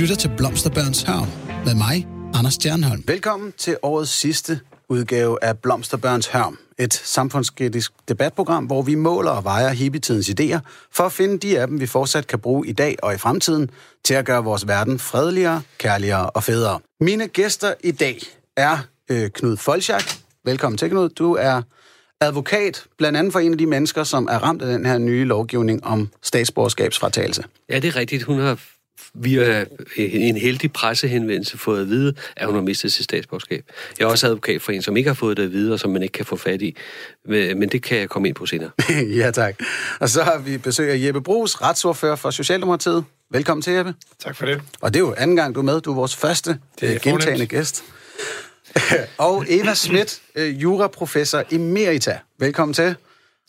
lytter til Blomsterbørns Hørm med mig, Anders Stjernholm. Velkommen til årets sidste udgave af Blomsterbørns Hørm. Et samfundskritisk debatprogram, hvor vi måler og vejer hippietidens idéer for at finde de af dem, vi fortsat kan bruge i dag og i fremtiden til at gøre vores verden fredeligere, kærligere og federe. Mine gæster i dag er øh, Knud Folchak. Velkommen til, Knud. Du er advokat, blandt andet for en af de mennesker, som er ramt af den her nye lovgivning om statsborgerskabsfratagelse. Ja, det er rigtigt. Hun har via en heldig pressehenvendelse fået at vide, at hun har mistet sit statsborgerskab. Jeg er også advokat for en, som ikke har fået det at vide, og som man ikke kan få fat i. Men det kan jeg komme ind på senere. ja, tak. Og så har vi besøg af Jeppe Brugs, retsordfører for Socialdemokratiet. Velkommen til, Jeppe. Tak for det. Og det er jo anden gang, du er med. Du er vores første det er øh, gentagende gæst. og Eva Schmidt, øh, juraprofessor emerita. Velkommen til.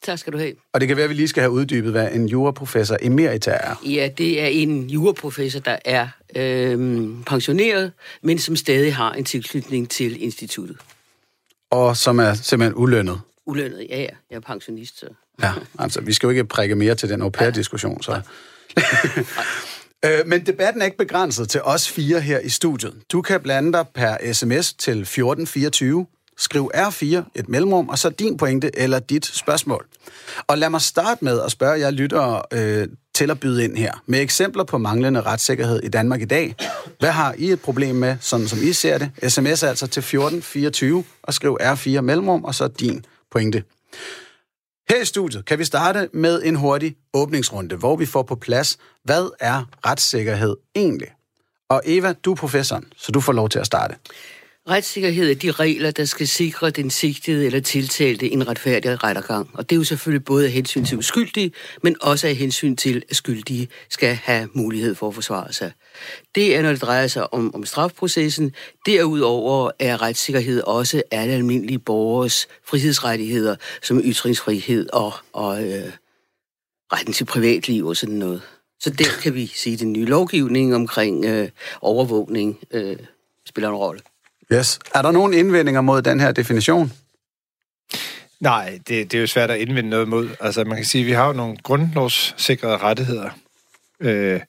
Tak skal du have. Og det kan være, at vi lige skal have uddybet, hvad en juraprofessor emerita er. Ja, det er en juraprofessor, der er øhm, pensioneret, men som stadig har en tilknytning til instituttet. Og som er simpelthen ulønnet. Ulønnet, ja, ja. Jeg er pensionist, så... Ja, altså, vi skal jo ikke prikke mere til den au pair-diskussion, så... Øh, men debatten er ikke begrænset til os fire her i studiet. Du kan blande dig per sms til 1424, skriv R4, et mellemrum, og så din pointe eller dit spørgsmål. Og lad mig starte med at spørge jer lyttere øh, til at byde ind her, med eksempler på manglende retssikkerhed i Danmark i dag. Hvad har I et problem med, sådan som I ser det? SMS altså til 1424 og skriv R4 mellemrum, og så din pointe. Her i studiet kan vi starte med en hurtig åbningsrunde, hvor vi får på plads, hvad er retssikkerhed egentlig? Og Eva, du er professoren, så du får lov til at starte. Retssikkerhed er de regler, der skal sikre den sigtede eller tiltalte en retfærdig rettergang. Og det er jo selvfølgelig både af hensyn til uskyldige, men også af hensyn til, at skyldige skal have mulighed for at forsvare sig. Det er, når det drejer sig om, om strafprocessen. Derudover er retssikkerhed også alle almindelige borgers frihedsrettigheder, som ytringsfrihed og, og øh, retten til privatliv og sådan noget. Så der kan vi sige, at den nye lovgivning omkring øh, overvågning øh, spiller en rolle. Yes. Er der nogen indvendinger mod den her definition? Nej, det, det er jo svært at indvende noget mod. Altså, man kan sige, at vi har jo nogle grundlovssikrede rettigheder, øh,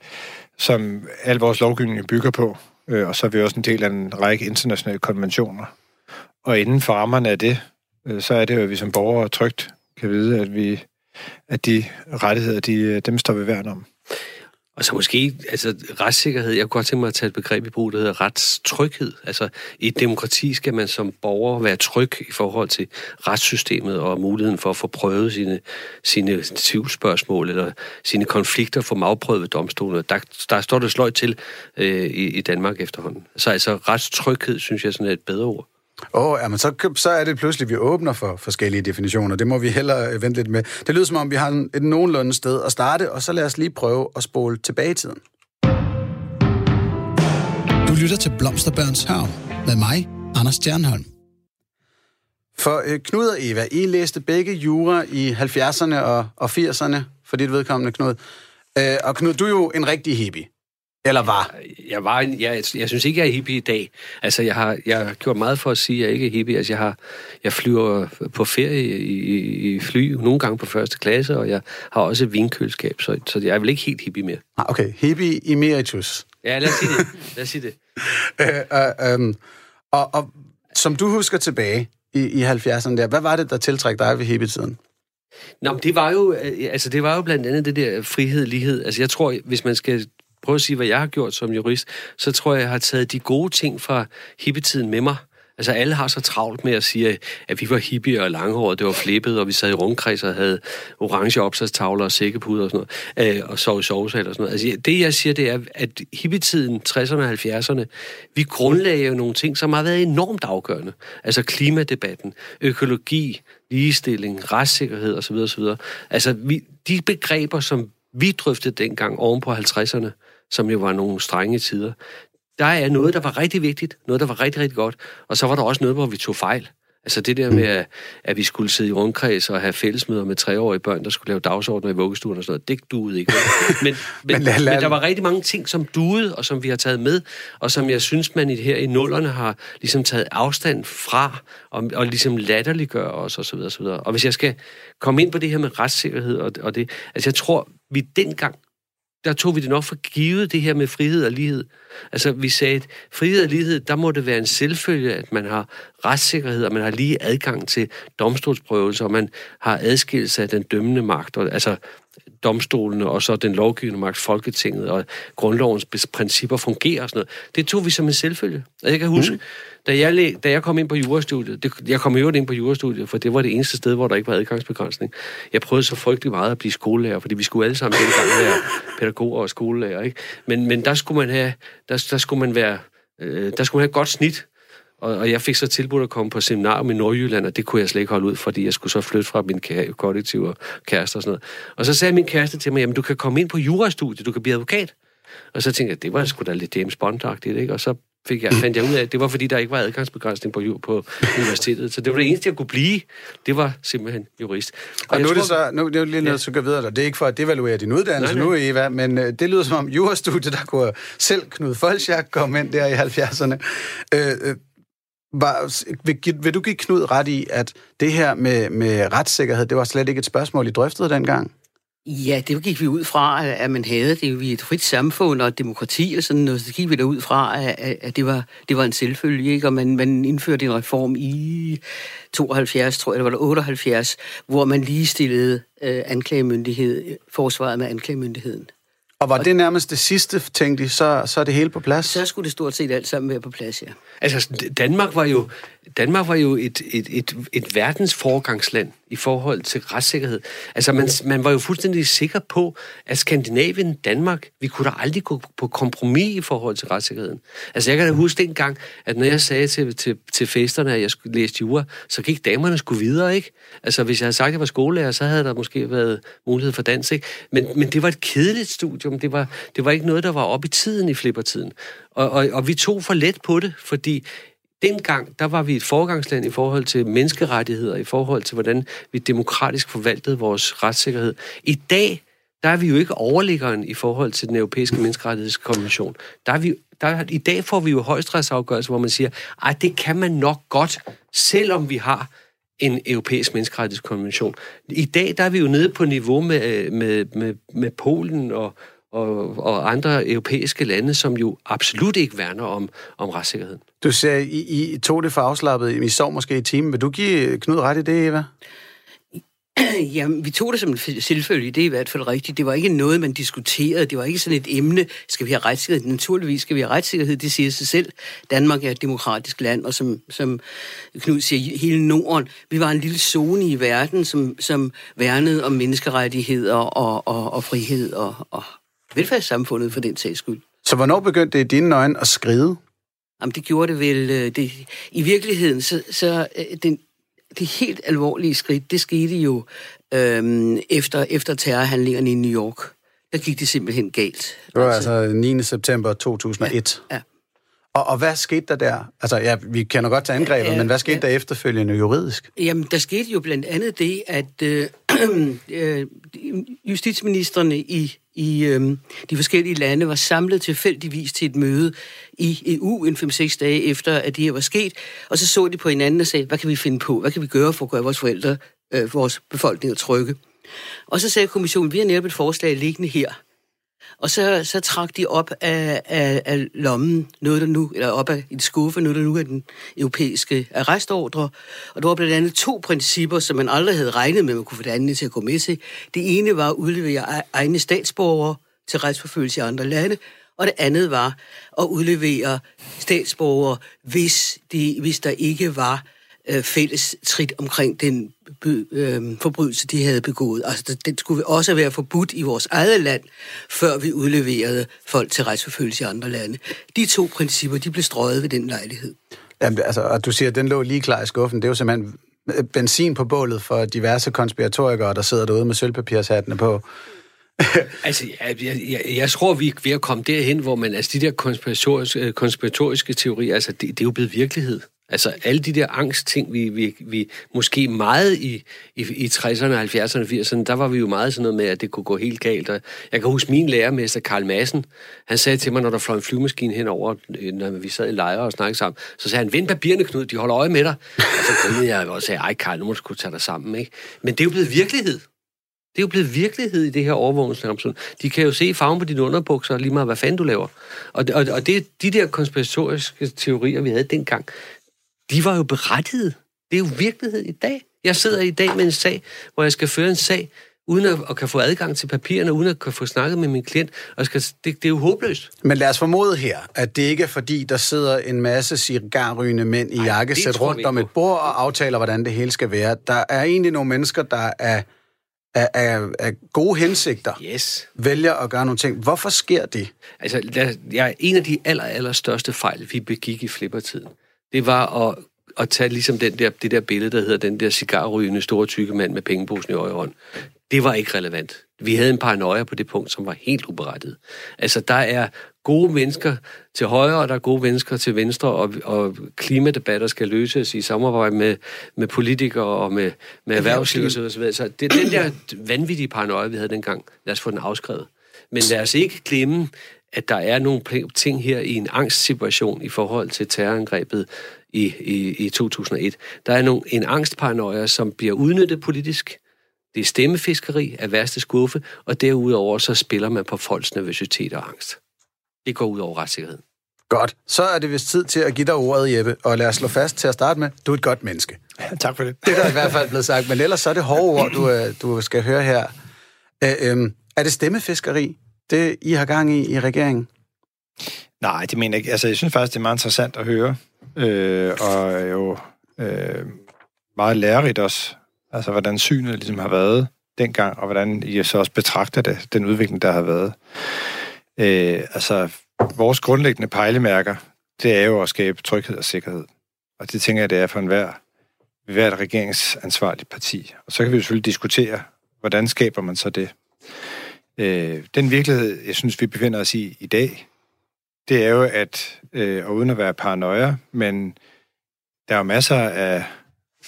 som al vores lovgivning bygger på. Øh, og så er vi også en del af en række internationale konventioner. Og inden for rammerne af det, øh, så er det jo, at vi som borgere trygt kan vide, at, vi, at de rettigheder, de, øh, dem står vi værn om. Og så måske, altså retssikkerhed, jeg kunne godt tænke mig at tage et begreb i brug, der hedder retstryghed. Altså i et demokrati skal man som borger være tryg i forhold til retssystemet og muligheden for at få prøvet sine, sine tvivlsspørgsmål eller sine konflikter for afprøvet ved domstolene. Der, der står det sløjt til øh, i, i Danmark efterhånden. Så altså retstryghed, synes jeg sådan er et bedre ord. Åh, oh, jamen, så, så er det pludselig, at vi åbner for forskellige definitioner. Det må vi hellere øh, vente lidt med. Det lyder som om, vi har et nogenlunde sted at starte, og så lad os lige prøve at spole tilbage i tiden. Du lytter til Blomsterbørns Hørm med mig, Anders Stjernholm. For øh, Knud og Eva, I læste begge jura i 70'erne og, og 80'erne, for dit vedkommende, Knud. Øh, og Knud, du er jo en rigtig hippie. Eller var? Jeg var en, jeg, jeg synes ikke, jeg er hippie i dag. Altså, jeg har, jeg har gjort meget for at sige, at jeg ikke er hippie. Altså, jeg, har, jeg flyver på ferie i, i, fly, nogle gange på første klasse, og jeg har også et vinkøleskab, så, så jeg er vel ikke helt hippie mere. Ah, okay, hippie emeritus. Ja, lad os sige det. Lad os sige det. uh, um, og, og som du husker tilbage i, i 70'erne der, hvad var det, der tiltrækkede dig ved hippietiden? Nå, det var jo, øh, altså det var jo blandt andet det der frihed, lighed. Altså jeg tror, hvis man skal prøve at sige, hvad jeg har gjort som jurist, så tror jeg, jeg har taget de gode ting fra hippietiden med mig. Altså alle har så travlt med at sige, at vi var hippie og langhåret, det var flippet, og vi sad i rundkreds og havde orange opsatstavler og sækkepuder og sådan noget, øh, og sov i sovesal og sådan noget. Altså det jeg siger, det er, at hippietiden, 60'erne og 70'erne, vi grundlagde jo nogle ting, som har været enormt afgørende. Altså klimadebatten, økologi, ligestilling, retssikkerhed osv. osv. Altså vi, de begreber, som vi drøftede dengang oven på 50'erne, som jo var nogle strenge tider, der er noget, der var rigtig vigtigt, noget, der var rigtig, rigtig godt, og så var der også noget, hvor vi tog fejl. Altså det der med, at, at vi skulle sidde i rundkreds og have fællesmøder med treårige børn, der skulle lave dagsordner i vuggestuen og sådan noget, det duede ikke. Men, men, men, lad, lad... men der var rigtig mange ting, som duede, og som vi har taget med, og som jeg synes, man i her i nullerne har ligesom taget afstand fra, og, og ligesom latterliggør os, og så videre, og så videre. Og hvis jeg skal komme ind på det her med retssikkerhed og, og det, altså jeg tror, vi dengang der tog vi det nok for givet, det her med frihed og lighed. Altså, vi sagde, at frihed og lighed, der må det være en selvfølge, at man har retssikkerhed, og man har lige adgang til domstolsprøvelser, og man har adskillelse af den dømmende magt, og, altså domstolene, og så den lovgivende magt, Folketinget, og grundlovens principper fungerer og sådan noget. Det tog vi som en selvfølge. Og jeg kan huske, mm da jeg, da jeg kom ind på jurastudiet, det, jeg kom jo ind på jurastudiet, for det var det eneste sted, hvor der ikke var adgangsbegrænsning. Jeg prøvede så frygtelig meget at blive skolelærer, fordi vi skulle alle sammen dengang være pædagoger og skolelærer. Ikke? Men, men der skulle man have, der, der skulle man være, øh, der skulle man have et godt snit, og, og jeg fik så tilbudt at komme på seminarium i Nordjylland, og det kunne jeg slet ikke holde ud, fordi jeg skulle så flytte fra min kollektiv og kæreste og sådan noget. Og så sagde min kæreste til mig, jamen du kan komme ind på jurastudiet, du kan blive advokat. Og så tænkte jeg, det var sgu da lidt James bond ikke? Og så fik jeg, fandt jeg ud af, at det var fordi, der ikke var adgangsbegrænsning på, på universitetet. Så det var det eneste, jeg kunne blive. Det var simpelthen jurist. Og, og nu er det så, nu det er lige noget, ja. så går videre, det er ikke for at devaluere din uddannelse nej, nej. nu, Eva, men uh, det lyder som om jurastudiet, der kunne selv Knud Folchak komme ind der i 70'erne. Uh, øh, øh, var, vil, vil du give Knud ret i, at det her med, med retssikkerhed, det var slet ikke et spørgsmål, I drøftede dengang? Ja, det gik vi ud fra, at man havde det. Vi et frit samfund og demokrati og sådan noget. Så gik vi der ud fra, at det var, det var en selvfølge. Ikke? Og man, man indførte en reform i 72, tror jeg, eller var det 78, hvor man ligestillede øh, anklagemyndighed, forsvaret med anklagemyndigheden. Og var det nærmest det sidste, tænkte I, så, så er det hele på plads? Så skulle det stort set alt sammen være på plads, ja. Altså, Danmark var jo, Danmark var jo et, et, et, et verdens forgangsland i forhold til retssikkerhed. Altså, man, man var jo fuldstændig sikker på, at Skandinavien, Danmark, vi kunne da aldrig gå på kompromis i forhold til retssikkerheden. Altså, jeg kan da huske dengang, at når jeg sagde til, til, til festerne, at jeg skulle læse jura, så gik damerne skulle videre, ikke? Altså, hvis jeg havde sagt, at jeg var skolelærer, så havde der måske været mulighed for dans, ikke? Men, men det var et kedeligt studium. Det var, det var ikke noget, der var op i tiden i flippertiden. Og, og, og vi tog for let på det, fordi dengang, der var vi et forgangsland i forhold til menneskerettigheder, i forhold til, hvordan vi demokratisk forvaltede vores retssikkerhed. I dag, der er vi jo ikke overliggeren i forhold til den europæiske menneskerettighedskonvention. Der er vi, der, I dag får vi jo højstrætsafgørelse, hvor man siger, at det kan man nok godt, selvom vi har en europæisk menneskerettighedskonvention. I dag der er vi jo nede på niveau med, øh, med, med, med Polen og, og, og andre europæiske lande, som jo absolut ikke værner om, om retssikkerheden. Du siger, I, I tog det for afslappet. I sov måske i timen. Vil du give Knud ret i det, Eva? Jamen, vi tog det som en selvfølge, det er i hvert fald rigtigt. Det var ikke noget, man diskuterede. Det var ikke sådan et emne, skal vi have retssikkerhed? Naturligvis skal vi have retssikkerhed, det siger sig selv. Danmark er et demokratisk land, og som, som Knud siger, hele Norden, vi var en lille zone i verden, som, som værnede om menneskerettigheder og, og, og frihed og, og velfærdssamfundet for den sags skyld. Så hvornår begyndte det i dine øjne at skride? Jamen, det gjorde det vel... Øh, det, I virkeligheden, så, så øh, den, det helt alvorlige skridt, det skete jo øhm, efter, efter terrorhandlingerne i New York. Der gik det simpelthen galt. Det var altså, altså 9. september 2001. Ja. ja. Og, og hvad skete der der? Altså, ja, vi kender godt til angrebet, ja, men hvad skete ja. der efterfølgende juridisk? Jamen, der skete jo blandt andet det, at øh, øh, justitsministerne i, i øh, de forskellige lande var samlet tilfældigvis til et møde i EU en 5-6 dage efter, at det her var sket, og så så de på hinanden og sagde, hvad kan vi finde på? Hvad kan vi gøre for at gøre vores forældre, øh, vores befolkning trygge? Og så sagde kommissionen, vi har netop et forslag liggende her, og så, så trak de op af, af, af lommen noget, der nu, eller op af en skuffe, noget, der nu er den europæiske arrestordre. Og der var blandt andet to principper, som man aldrig havde regnet med, at man kunne få det andet til at gå med til. Det ene var at udlevere e, egne statsborgere til retsforfølgelse i andre lande, og det andet var at udlevere statsborgere, hvis, de, hvis der ikke var øh, fælles trit omkring den øh, forbrydelse, de havde begået. Altså, den skulle også være forbudt i vores eget land, før vi udleverede folk til retsforfølgelse i andre lande. De to principper, de blev strøget ved den lejlighed. Jamen, altså, og du siger, at den lå lige klar i skuffen. Det er jo simpelthen benzin på bålet for diverse konspiratorikere, der sidder derude med sølvpapirshattene på. altså, jeg, jeg, jeg tror, vi er ved at komme derhen, hvor man, altså de der konspiratoriske, konspiratoriske teorier, altså det, det er jo blevet virkelighed. Altså alle de der angstting, vi, vi, vi måske meget i, i, i 60'erne, 70'erne, 80'erne, der var vi jo meget sådan noget med, at det kunne gå helt galt. Og jeg kan huske min lærermester, Karl Madsen, han sagde til mig, når der fløj en flyvemaskine henover, øh, når vi sad i lejre og snakkede sammen, så sagde han, vend papirerne, Knud, de holder øje med dig. Og så grinede jeg og sagde, ej Karl, nu må du skulle tage dig sammen. Ikke? Men det er jo blevet virkelighed. Det er jo blevet virkelighed i det her overvågningssamfund. De kan jo se farven på dine underbukser, lige meget hvad fanden du laver. Og, og, og det, de der konspiratoriske teorier, vi havde dengang, de var jo berettiget. Det er jo virkelighed i dag. Jeg sidder i dag med en sag, hvor jeg skal føre en sag, uden at, at kan få adgang til papirerne, uden at kan få snakket med min klient. Og skal, det, det er jo håbløst. Men lad os formode her, at det ikke er fordi, der sidder en masse cigarrygende mænd i jakkesæt rundt om et bord og aftaler, hvordan det hele skal være. Der er egentlig nogle mennesker, der er af, af, af gode hensigter Yes. vælger at gøre nogle ting. Hvorfor sker det? Altså, jeg, en af de aller, aller største fejl, vi begik i flippertiden, det var at, at tage ligesom den der, det der billede, der hedder den der cigarrygende store tykke mand med pengeposen i højre hånd. Det var ikke relevant. Vi havde en paranoia på det punkt, som var helt uberettiget. Altså, der er gode mennesker til højre, og der er gode mennesker til venstre, og, og klimadebatter skal løses i samarbejde med, med politikere og med, med erhvervsliv osv. Så det, den der vanvittige paranoia, vi havde dengang, lad os få den afskrevet. Men lad os ikke glemme, at der er nogle ting her i en angstsituation i forhold til terrorangrebet i, i, i 2001. Der er nogle, en angstparanoia, som bliver udnyttet politisk. Det er stemmefiskeri af værste skuffe, og derudover så spiller man på folks nervøsitet og angst. Det går ud over retssikkerheden. Godt. Så er det vist tid til at give dig ordet, Jeppe, og lad os slå fast til at starte med, du er et godt menneske. Tak for det. Det er der i hvert fald blevet sagt, men ellers så er det hårde ord, du, øh, du skal høre her. Øh, øh, er det stemmefiskeri, det I har gang i i regeringen? Nej, det mener jeg ikke. Altså, jeg synes faktisk, det er meget interessant at høre, øh, og jo øh, meget lærerigt også, altså hvordan synet ligesom har været dengang, og hvordan I så også betragter det, den udvikling, der har været. Øh, altså, vores grundlæggende pejlemærker, det er jo at skabe tryghed og sikkerhed. Og det tænker jeg, det er for enhver, hvert regeringsansvarligt parti. Og så kan vi jo selvfølgelig diskutere, hvordan skaber man så det. Øh, den virkelighed, jeg synes, vi befinder os i i dag, det er jo, at, øh, og uden at være paranoia, men der er masser af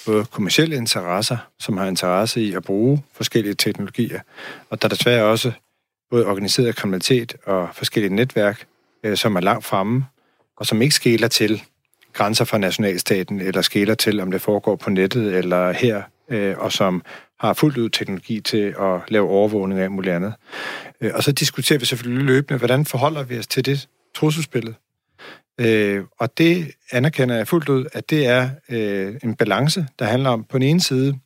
både kommersielle interesser, som har interesse i at bruge forskellige teknologier, og der er desværre også både organiseret kriminalitet og forskellige netværk, øh, som er langt fremme, og som ikke skæler til grænser for nationalstaten, eller skæler til, om det foregår på nettet eller her, øh, og som har fuldt ud teknologi til at lave overvågning af muligt andet. Øh, og så diskuterer vi selvfølgelig løbende, hvordan forholder vi os til det trusselsbillede. Øh, og det anerkender jeg fuldt ud, at det er øh, en balance, der handler om på den ene side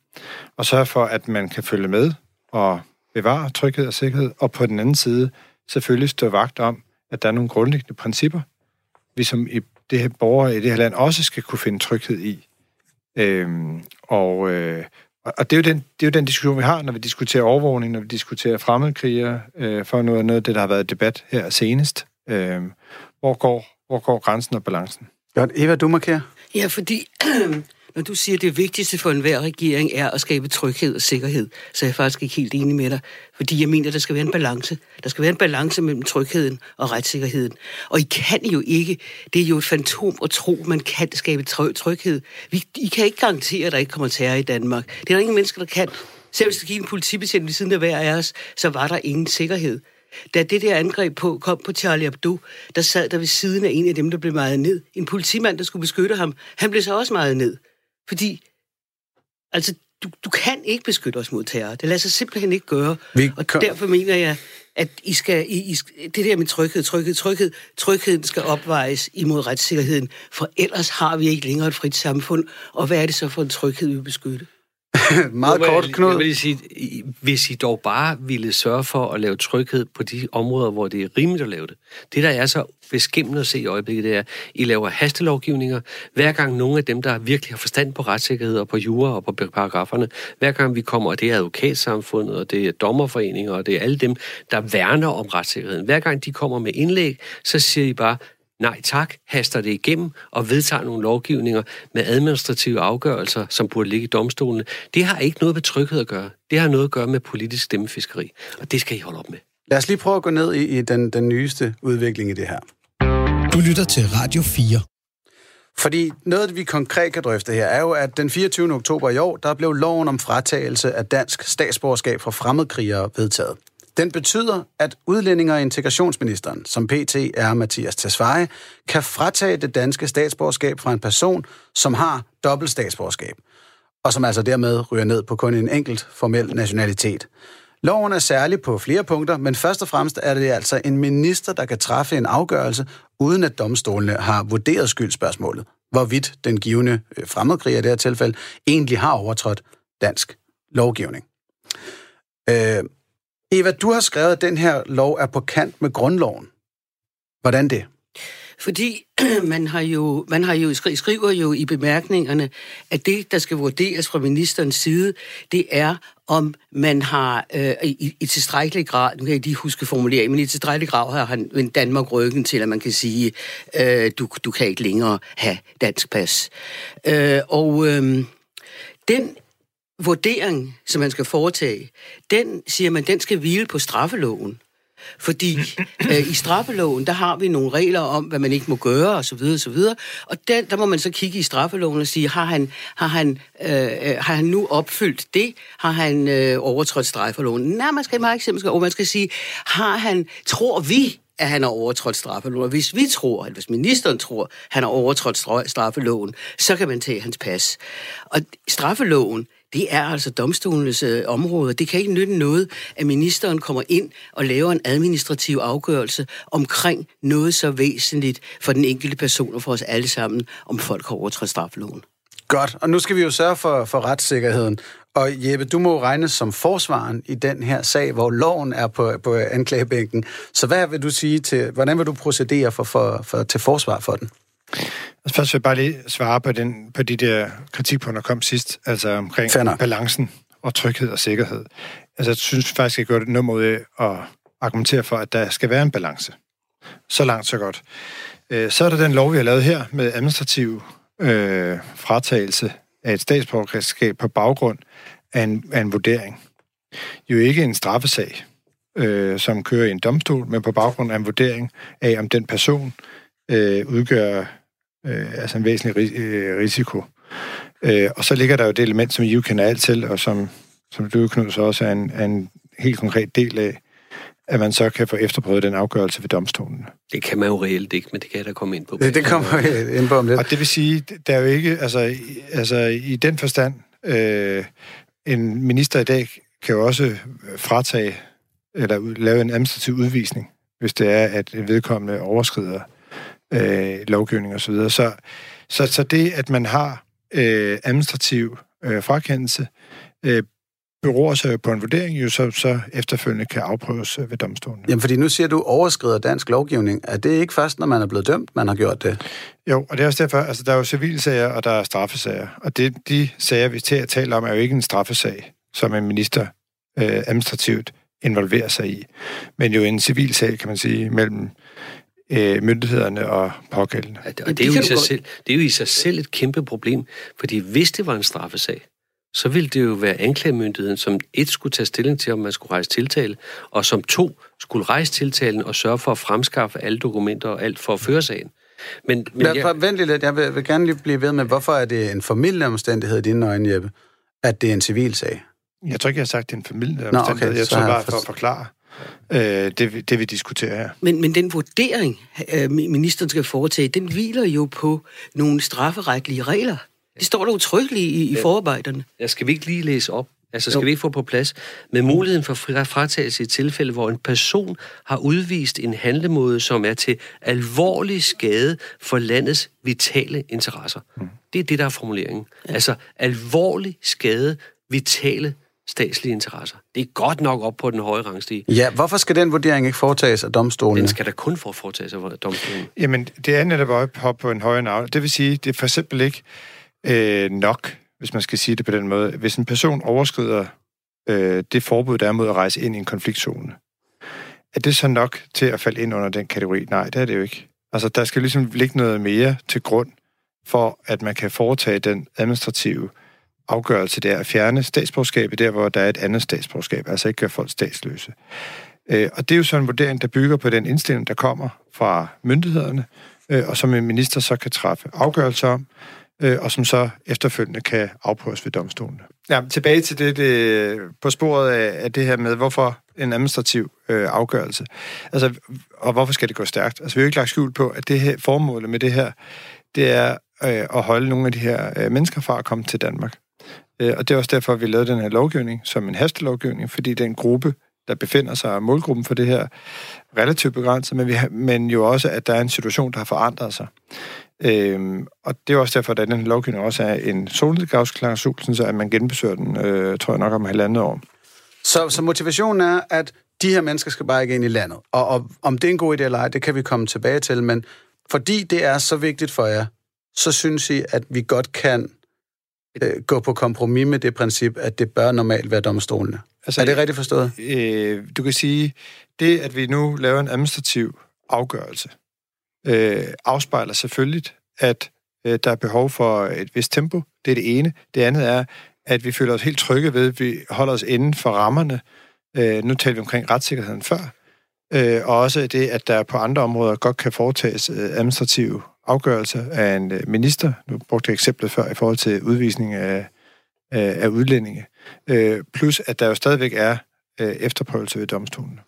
at sørge for, at man kan følge med og bevare tryghed og sikkerhed, og på den anden side selvfølgelig stå vagt om, at der er nogle grundlæggende principper, vi som i det her borgere i det her land også skal kunne finde tryghed i. Øhm, og, øh, og det, er jo den, det er jo den diskussion, vi har, når vi diskuterer overvågning, når vi diskuterer fremmedkrigere, øh, for noget, noget af det, der har været debat her senest. Øh, hvor, går, hvor går grænsen og balancen? Godt. Eva, du markerer. Ja, fordi når du siger, at det vigtigste for enhver regering er at skabe tryghed og sikkerhed, så er jeg faktisk ikke helt enig med dig. Fordi jeg mener, at der skal være en balance. Der skal være en balance mellem trygheden og retssikkerheden. Og I kan jo ikke, det er jo et fantom at tro, man kan skabe tryghed. Vi, I kan ikke garantere, at der ikke kommer terror i Danmark. Det er der ingen mennesker, der kan. Selv hvis der gik en politibetjent ved siden af hver af os, så var der ingen sikkerhed. Da det der angreb på, kom på Charlie Hebdo, der sad der ved siden af en af dem, der blev meget ned. En politimand, der skulle beskytte ham, han blev så også meget ned. Fordi, altså, du, du kan ikke beskytte os mod terror. Det lader sig simpelthen ikke gøre. Vi og kan- derfor mener jeg, at I skal, I, I, skal- det der med tryghed, tryghed, tryghed, trygheden skal opvejes imod retssikkerheden, for ellers har vi ikke længere et frit samfund. Og hvad er det så for en tryghed, vi vil beskytte? Meget kort, Knud. Jeg vil lige sige, I- hvis I dog bare ville sørge for at lave tryghed på de områder, hvor det er rimeligt at lave det. Det, der er så beskæmmende at se i øjeblikket, det er, at I laver hastelovgivninger. Hver gang nogle af dem, der virkelig har forstand på retssikkerhed og på jura og på paragraferne, hver gang vi kommer, og det er advokatsamfundet, og det er dommerforeninger, og det er alle dem, der værner om retssikkerheden. Hver gang de kommer med indlæg, så siger I bare, nej tak, haster det igennem og vedtager nogle lovgivninger med administrative afgørelser, som burde ligge i domstolene. Det har ikke noget med tryghed at gøre. Det har noget at gøre med politisk stemmefiskeri, og det skal I holde op med. Lad os lige prøve at gå ned i, i den, den nyeste udvikling i det her. Du lytter til Radio 4. Fordi noget, vi konkret kan drøfte her, er jo, at den 24. oktober i år, der blev loven om fratagelse af dansk statsborgerskab fra fremmedkrigere vedtaget. Den betyder, at udlændinge- og integrationsministeren, som PT er Mathias Tesfaye, kan fratage det danske statsborgerskab fra en person, som har dobbelt statsborgerskab, og som altså dermed ryger ned på kun en enkelt formel nationalitet. Loven er særlig på flere punkter, men først og fremmest er det altså en minister, der kan træffe en afgørelse, uden at domstolene har vurderet skyldspørgsmålet. Hvorvidt den givende øh, fremmedkriger i det her tilfælde egentlig har overtrådt dansk lovgivning. Øh, Eva, du har skrevet, at den her lov er på kant med grundloven. Hvordan det? Fordi man har jo, man har jo skriver jo i bemærkningerne, at det, der skal vurderes fra ministerens side, det er, om man har øh, i, i tilstrækkelig grad, nu kan jeg lige huske formuleringen, men i tilstrækkelig grad har han vendt Danmark ryggen til, at man kan sige, øh, du, du kan ikke længere have dansk pas. Øh, og øh, den vurdering, som man skal foretage, den, siger man, den skal hvile på straffeloven. Fordi øh, i straffeloven, der har vi nogle regler om, hvad man ikke må gøre, og så videre, og så videre. Og den, der må man så kigge i straffeloven og sige, har han, har han, øh, øh har han nu opfyldt det? Har han øh, overtrådt straffeloven? Nej, man skal meget eksempel, og man skal sige, har han, tror vi, at han har overtrådt straffeloven. Hvis vi tror, eller hvis ministeren tror, at han har overtrådt straffeloven, så kan man tage hans pas. Og straffeloven, det er altså domstolenes øh, område. Det kan ikke nytte noget, at ministeren kommer ind og laver en administrativ afgørelse omkring noget så væsentligt for den enkelte person og for os alle sammen, om folk har overtrådt straffeloven. Godt, og nu skal vi jo sørge for, for retssikkerheden. Og Jeppe, du må regnes som forsvaren i den her sag, hvor loven er på, på anklagebænken. Så hvad vil du sige til, hvordan vil du procedere for, for, for, til forsvar for den? Altså først vil jeg bare lige svare på, den, på de der kritikpunkter, der kom sidst, altså omkring Fænder. balancen og tryghed og sikkerhed. Altså jeg synes faktisk, jeg gør det noget mod at argumentere for, at der skal være en balance. Så langt, så godt. Øh, så er der den lov, vi har lavet her med administrativ øh, fratagelse af et statsborgerskab på baggrund af en, af en vurdering. Jo ikke en straffesag, øh, som kører i en domstol, men på baggrund af en vurdering af, om den person øh, udgør øh, altså en væsentlig ri- øh, risiko. Øh, og så ligger der jo det element, som I kender alt til, og som, som du, Knud, så også er en, er en helt konkret del af, at man så kan få efterprøvet den afgørelse ved domstolen. Det kan man jo reelt ikke, men det kan jeg da komme ind på. Det, det kommer jeg ind på om lidt. Og det vil sige, der er jo ikke, altså, i- altså i den forstand, øh, en minister i dag kan jo også fratage, eller lave en administrativ udvisning, hvis det er, at en vedkommende overskrider øh, lovgivning osv. Så, videre. så, så, så det, at man har øh, administrativ øh, frakendelse, øh, beror sig jo på en vurdering, jo så, så efterfølgende kan afprøves øh, ved domstolen. Jamen, fordi nu siger du, overskrider dansk lovgivning. Er det ikke først, når man er blevet dømt, man har gjort det? Jo, og det er også derfor, altså der er jo civilsager, og der er straffesager. Og det, de sager, vi til at tale om, er jo ikke en straffesag, som en minister øh, administrativt involverer sig i, men jo en civilsag, kan man sige, mellem øh, myndighederne og pågældende. Og det, Ja, og det det, er jo i sig selv, det er jo i sig selv et kæmpe problem, fordi hvis det var en straffesag, så ville det jo være anklagemyndigheden, som et skulle tage stilling til, om man skulle rejse tiltale, og som to skulle rejse tiltalen og sørge for at fremskaffe alle dokumenter og alt for at føre sagen. Men, men jeg, jeg... Vent lige lidt, jeg vil, vil gerne lige blive ved med, hvorfor er det en formidlende omstændighed i dine øjne, Jeppe, at det er en civil sag? Jeg tror ikke, jeg har sagt, at det er en familie. Nå, Nå, okay, jeg så tror bare for at forklare øh, det, vi- det, vi diskuterer her. Men, men den vurdering, øh, ministeren skal foretage, den hviler jo på nogle strafferetlige regler. Det står der utryggeligt i, i forarbejderne. jeg skal vi ikke lige læse op? Altså, skal Jo. vi ikke få på plads med muligheden for fratagelse i tilfælde, hvor en person har udvist en handlemåde, som er til alvorlig skade for landets vitale interesser. Det er det, der er formuleringen. Altså, alvorlig skade, vitale statslige interesser. Det er godt nok op på den høje rangstige. Ja, hvorfor skal den vurdering ikke foretages af domstolene? Den skal der kun få foretaget af domstolen. Jamen, det er netop op op på en højere navn. Det vil sige, det er for eksempel ikke øh, nok, hvis man skal sige det på den måde. Hvis en person overskrider øh, det forbud, der er mod at rejse ind i en konfliktzone, er det så nok til at falde ind under den kategori? Nej, det er det jo ikke. Altså, der skal ligesom ligge noget mere til grund for, at man kan foretage den administrative afgørelse der at fjerne statsborgerskabet der, hvor der er et andet statsborgerskab, altså ikke gøre folk statsløse. Øh, og det er jo sådan en vurdering, der bygger på den indstilling, der kommer fra myndighederne, øh, og som en minister så kan træffe afgørelser om, øh, og som så efterfølgende kan afprøves ved domstolene. Ja, tilbage til det, det på sporet af, af det her med, hvorfor en administrativ øh, afgørelse. Altså, og hvorfor skal det gå stærkt? Altså, vi har jo ikke lagt skjul på, at det her formålet med det her, det er øh, at holde nogle af de her øh, mennesker fra at komme til Danmark. Øh, og det er også derfor, vi lavede den her lovgivning som en hastelovgivning, fordi den gruppe, der befinder sig, målgruppen for det her, relativt begrænset, men, vi har, men jo også, at der er en situation, der har forandret sig. Øhm, og det er også derfor, at den lovgivning også er en solnedgravsklausul, så at man genbesøger den, øh, tror jeg nok, om halvandet år. Så, så motivationen er, at de her mennesker skal bare ikke ind i landet. Og, og om det er en god idé eller ej, det kan vi komme tilbage til, men fordi det er så vigtigt for jer, så synes I, at vi godt kan øh, gå på kompromis med det princip, at det bør normalt være domstolene. Altså, er det rigtigt forstået? Øh, du kan sige, det at vi nu laver en administrativ afgørelse, øh, afspejler selvfølgelig, at øh, der er behov for et vist tempo. Det er det ene. Det andet er, at vi føler os helt trygge ved, at vi holder os inden for rammerne. Øh, nu taler vi omkring retssikkerheden før. Øh, og også det, at der på andre områder godt kan foretages øh, administrative afgørelser af en øh, minister. Nu brugte jeg eksemplet før i forhold til udvisning af, af, udlændinge. Øh, plus, at der jo stadigvæk er øh, efterprøvelse ved domstolen.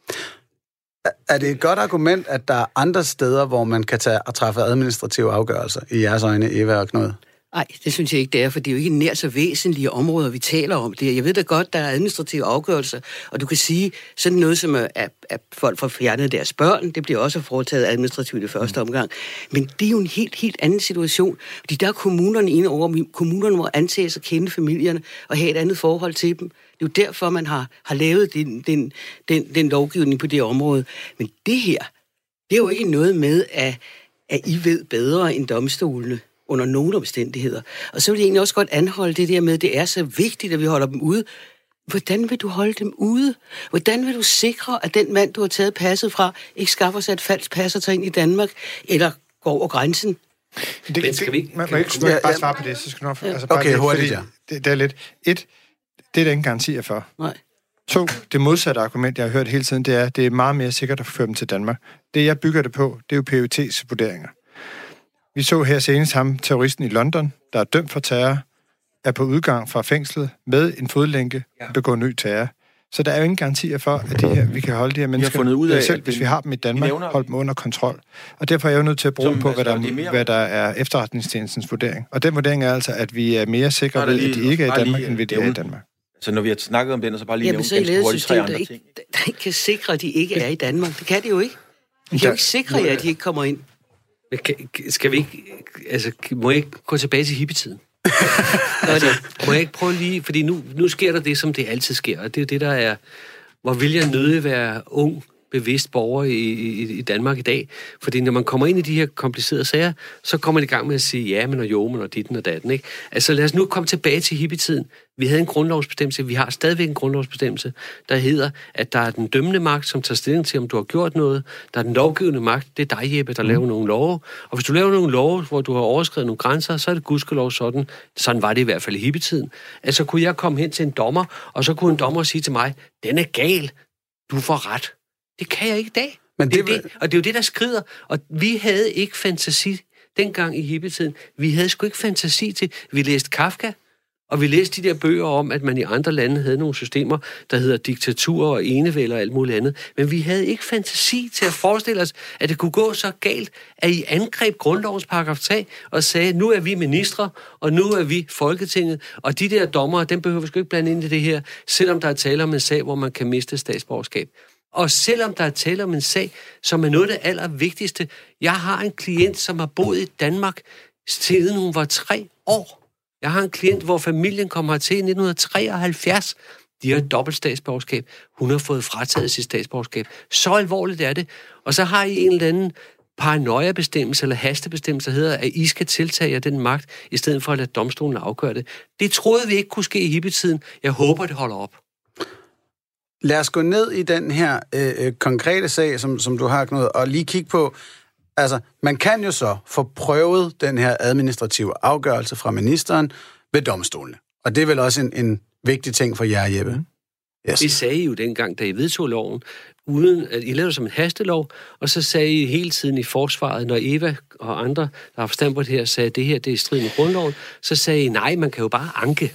Er det et godt argument, at der er andre steder, hvor man kan tage og træffe administrative afgørelser i jeres øjne, Eva og Knud? Nej, det synes jeg ikke, det er, for det er jo ikke nær så væsentlige områder, vi taler om. Det. Jeg ved da godt, der er administrative afgørelser, og du kan sige, sådan noget som, at, at folk får fjernet deres børn, det bliver også foretaget administrativt i første mm. omgang. Men det er jo en helt, helt anden situation, fordi der er kommunerne inde over, kommunerne må antages at kende familierne og have et andet forhold til dem. Det er jo derfor, man har, har lavet den, den, den, den lovgivning på det område. Men det her, det er jo ikke noget med, at, at I ved bedre end domstolene under nogle omstændigheder. Og så vil jeg egentlig også godt anholde det der med, at det er så vigtigt, at vi holder dem ude. Hvordan vil du holde dem ude? Hvordan vil du sikre, at den mand, du har taget passet fra, ikke skaffer sig et falsk pas og tager ind i Danmark, eller går over grænsen? Det, Men skal vi ikke... Man, man, man, man bare svare på det, så skal du nok... Ja. Altså bare okay, hurtigt, ja. Det, det er lidt... Et, det er der ingen garantier for. Nej. To, det modsatte argument, jeg har hørt hele tiden, det er, at det er meget mere sikkert at føre dem til Danmark. Det, jeg bygger det på, det er jo PUT's vurderinger. Vi så her senest ham, terroristen i London, der er dømt for terror, er på udgang fra fængslet med en fodlænke og begår ny terror. Så der er jo ingen garantier for, at de her, vi kan holde de her mennesker, vi har ud af, selv hvis vi har dem i Danmark, nævner, holde dem under kontrol. Og derfor er jeg jo nødt til at bruge på, hvad der, mere... hvad der er efterretningstjenestens vurdering. Og den vurdering er altså, at vi er mere sikre ved, at de ikke er i Danmark, end ved de er i Danmark. Så når vi har snakket om den, og så bare lige Jamen, nævne ganske hurtigt tre andre der ting. der ikke kan sikre, at de ikke er i Danmark. Det kan de jo ikke. De kan jo ikke sikre jer, at de ikke kommer ind. Men kan, skal vi ikke, altså, må jeg ikke gå tilbage til hippietiden? altså, må jeg ikke prøve lige, fordi nu, nu sker der det, som det altid sker, og det er det, der er, hvor vil jeg nødig være ung, bevidst borger i, i, i Danmark i dag. Fordi når man kommer ind i de her komplicerede sager, så kommer man i gang med at sige ja, men og jo, men og ditten og datten. Ikke? Altså lad os nu komme tilbage til hippietiden. Vi havde en grundlovsbestemmelse, vi har stadigvæk en grundlovsbestemmelse, der hedder, at der er den dømmende magt, som tager stilling til, om du har gjort noget. Der er den lovgivende magt, det er dig, Jeppe, der mm. laver nogle love. Og hvis du laver nogle love, hvor du har overskrevet nogle grænser, så er det gudskelov sådan. Sådan var det i hvert fald i hippietiden. Altså kunne jeg komme hen til en dommer, og så kunne en dommer sige til mig, den er gal, du får ret. Det kan jeg ikke i dag. Men det, det, det, og det er jo det, der skrider. Og vi havde ikke fantasi dengang i hippietiden. Vi havde sgu ikke fantasi til... Vi læste Kafka, og vi læste de der bøger om, at man i andre lande havde nogle systemer, der hedder diktatur og enevælder og alt muligt andet. Men vi havde ikke fantasi til at forestille os, at det kunne gå så galt, at I angreb grundlovens paragraf 3 og sagde, nu er vi ministre, og nu er vi Folketinget, og de der dommere, dem behøver vi sgu ikke blande ind i det her, selvom der er tale om en sag, hvor man kan miste statsborgerskab. Og selvom der er tale om en sag, som er noget af det allervigtigste. Jeg har en klient, som har boet i Danmark siden hun var tre år. Jeg har en klient, hvor familien kom hertil i 1973. De har dobbelt statsborgerskab. Hun har fået frataget sit statsborgerskab. Så alvorligt er det. Og så har I en eller anden paranoia-bestemmelse eller hastebestemmelse, der hedder, at I skal tiltage jer den magt, i stedet for at lade domstolen afgøre det. Det troede vi ikke kunne ske i hippetiden. Jeg håber, det holder op. Lad os gå ned i den her øh, øh, konkrete sag, som, som du har knud, og lige kigge på, altså, man kan jo så få prøvet den her administrative afgørelse fra ministeren ved domstolene. Og det er vel også en, en vigtig ting for jer, Jeppe. Mm. Yes. Det sagde I jo dengang, da I vedtog loven, uden at I lavede det som en hastelov, og så sagde I hele tiden i forsvaret, når Eva og andre, der har forstand på det her, sagde, at det her det er i strid med grundloven, så sagde I, nej, man kan jo bare anke.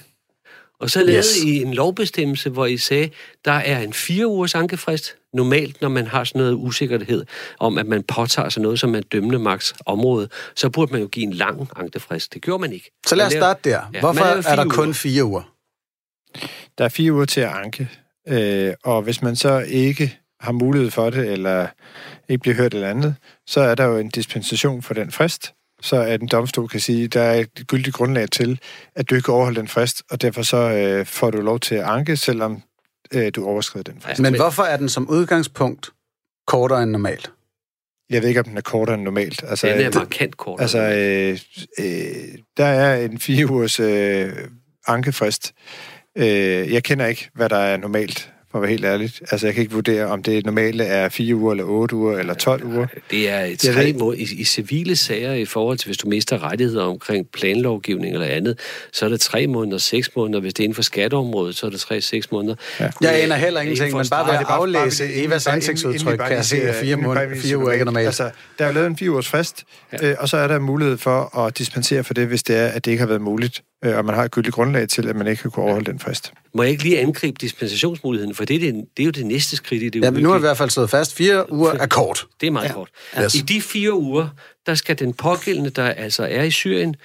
Og så lavede Yes. I en lovbestemmelse, hvor I sagde, der er en fire ugers ankefrist. Normalt, når man har sådan noget usikkerhed om, at man påtager sig noget, som er dømmende maks område, så burde man jo give en lang ankefrist. Det gjorde man ikke. Så lad os starte der. Ja, Hvorfor er der fire kun uger. fire uger? Der er fire uger til at anke, øh, og hvis man så ikke har mulighed for det, eller ikke bliver hørt eller andet, så er der jo en dispensation for den frist, så at en domstol kan sige, der er et gyldigt grundlag til, at du ikke overholder den frist, og derfor så øh, får du lov til at anke, selvom øh, du overskrider den frist. Men hvorfor er den som udgangspunkt kortere end normalt? Jeg ved ikke, om den er kortere end normalt. Altså, Den er markant kort. Altså, øh, øh, der er en fire ugers øh, ankefrist. Øh, jeg kender ikke, hvad der er normalt, for at være helt ærligt. Altså, jeg kan ikke vurdere, om det normale er fire uger, eller otte uger, eller 12 uger. Det er tre ved- måneder. I, I civile sager i forhold til, hvis du mister rettigheder omkring planlovgivning eller andet, så er det tre måneder, seks måneder. Hvis det er inden for skatteområdet, så er det tre, seks måneder. Ja. Jeg aner heller ingenting, men bare ved at aflæse bare- Evas ansigtsudtryk, kan jeg se, at siger- fire, inden vi bare måneder, lige fire siger uger ikke er normalt. Altså, der er jo lavet en fire ugers frist, øh, og så er der mulighed for at dispensere for det, hvis det er, at det ikke har været muligt, øh, og man har et gyldigt grundlag til, at man ikke kan kunne overholde den frist. Må jeg ikke lige angribe dispensationsmuligheden, for det er, det, det er jo det næste skridt i det Ja, men nu har vi i hvert fald slået fast, fire uger er kort. Det er meget ja. kort. Yes. I de fire uger, der skal den pågældende, der altså er i Syrien,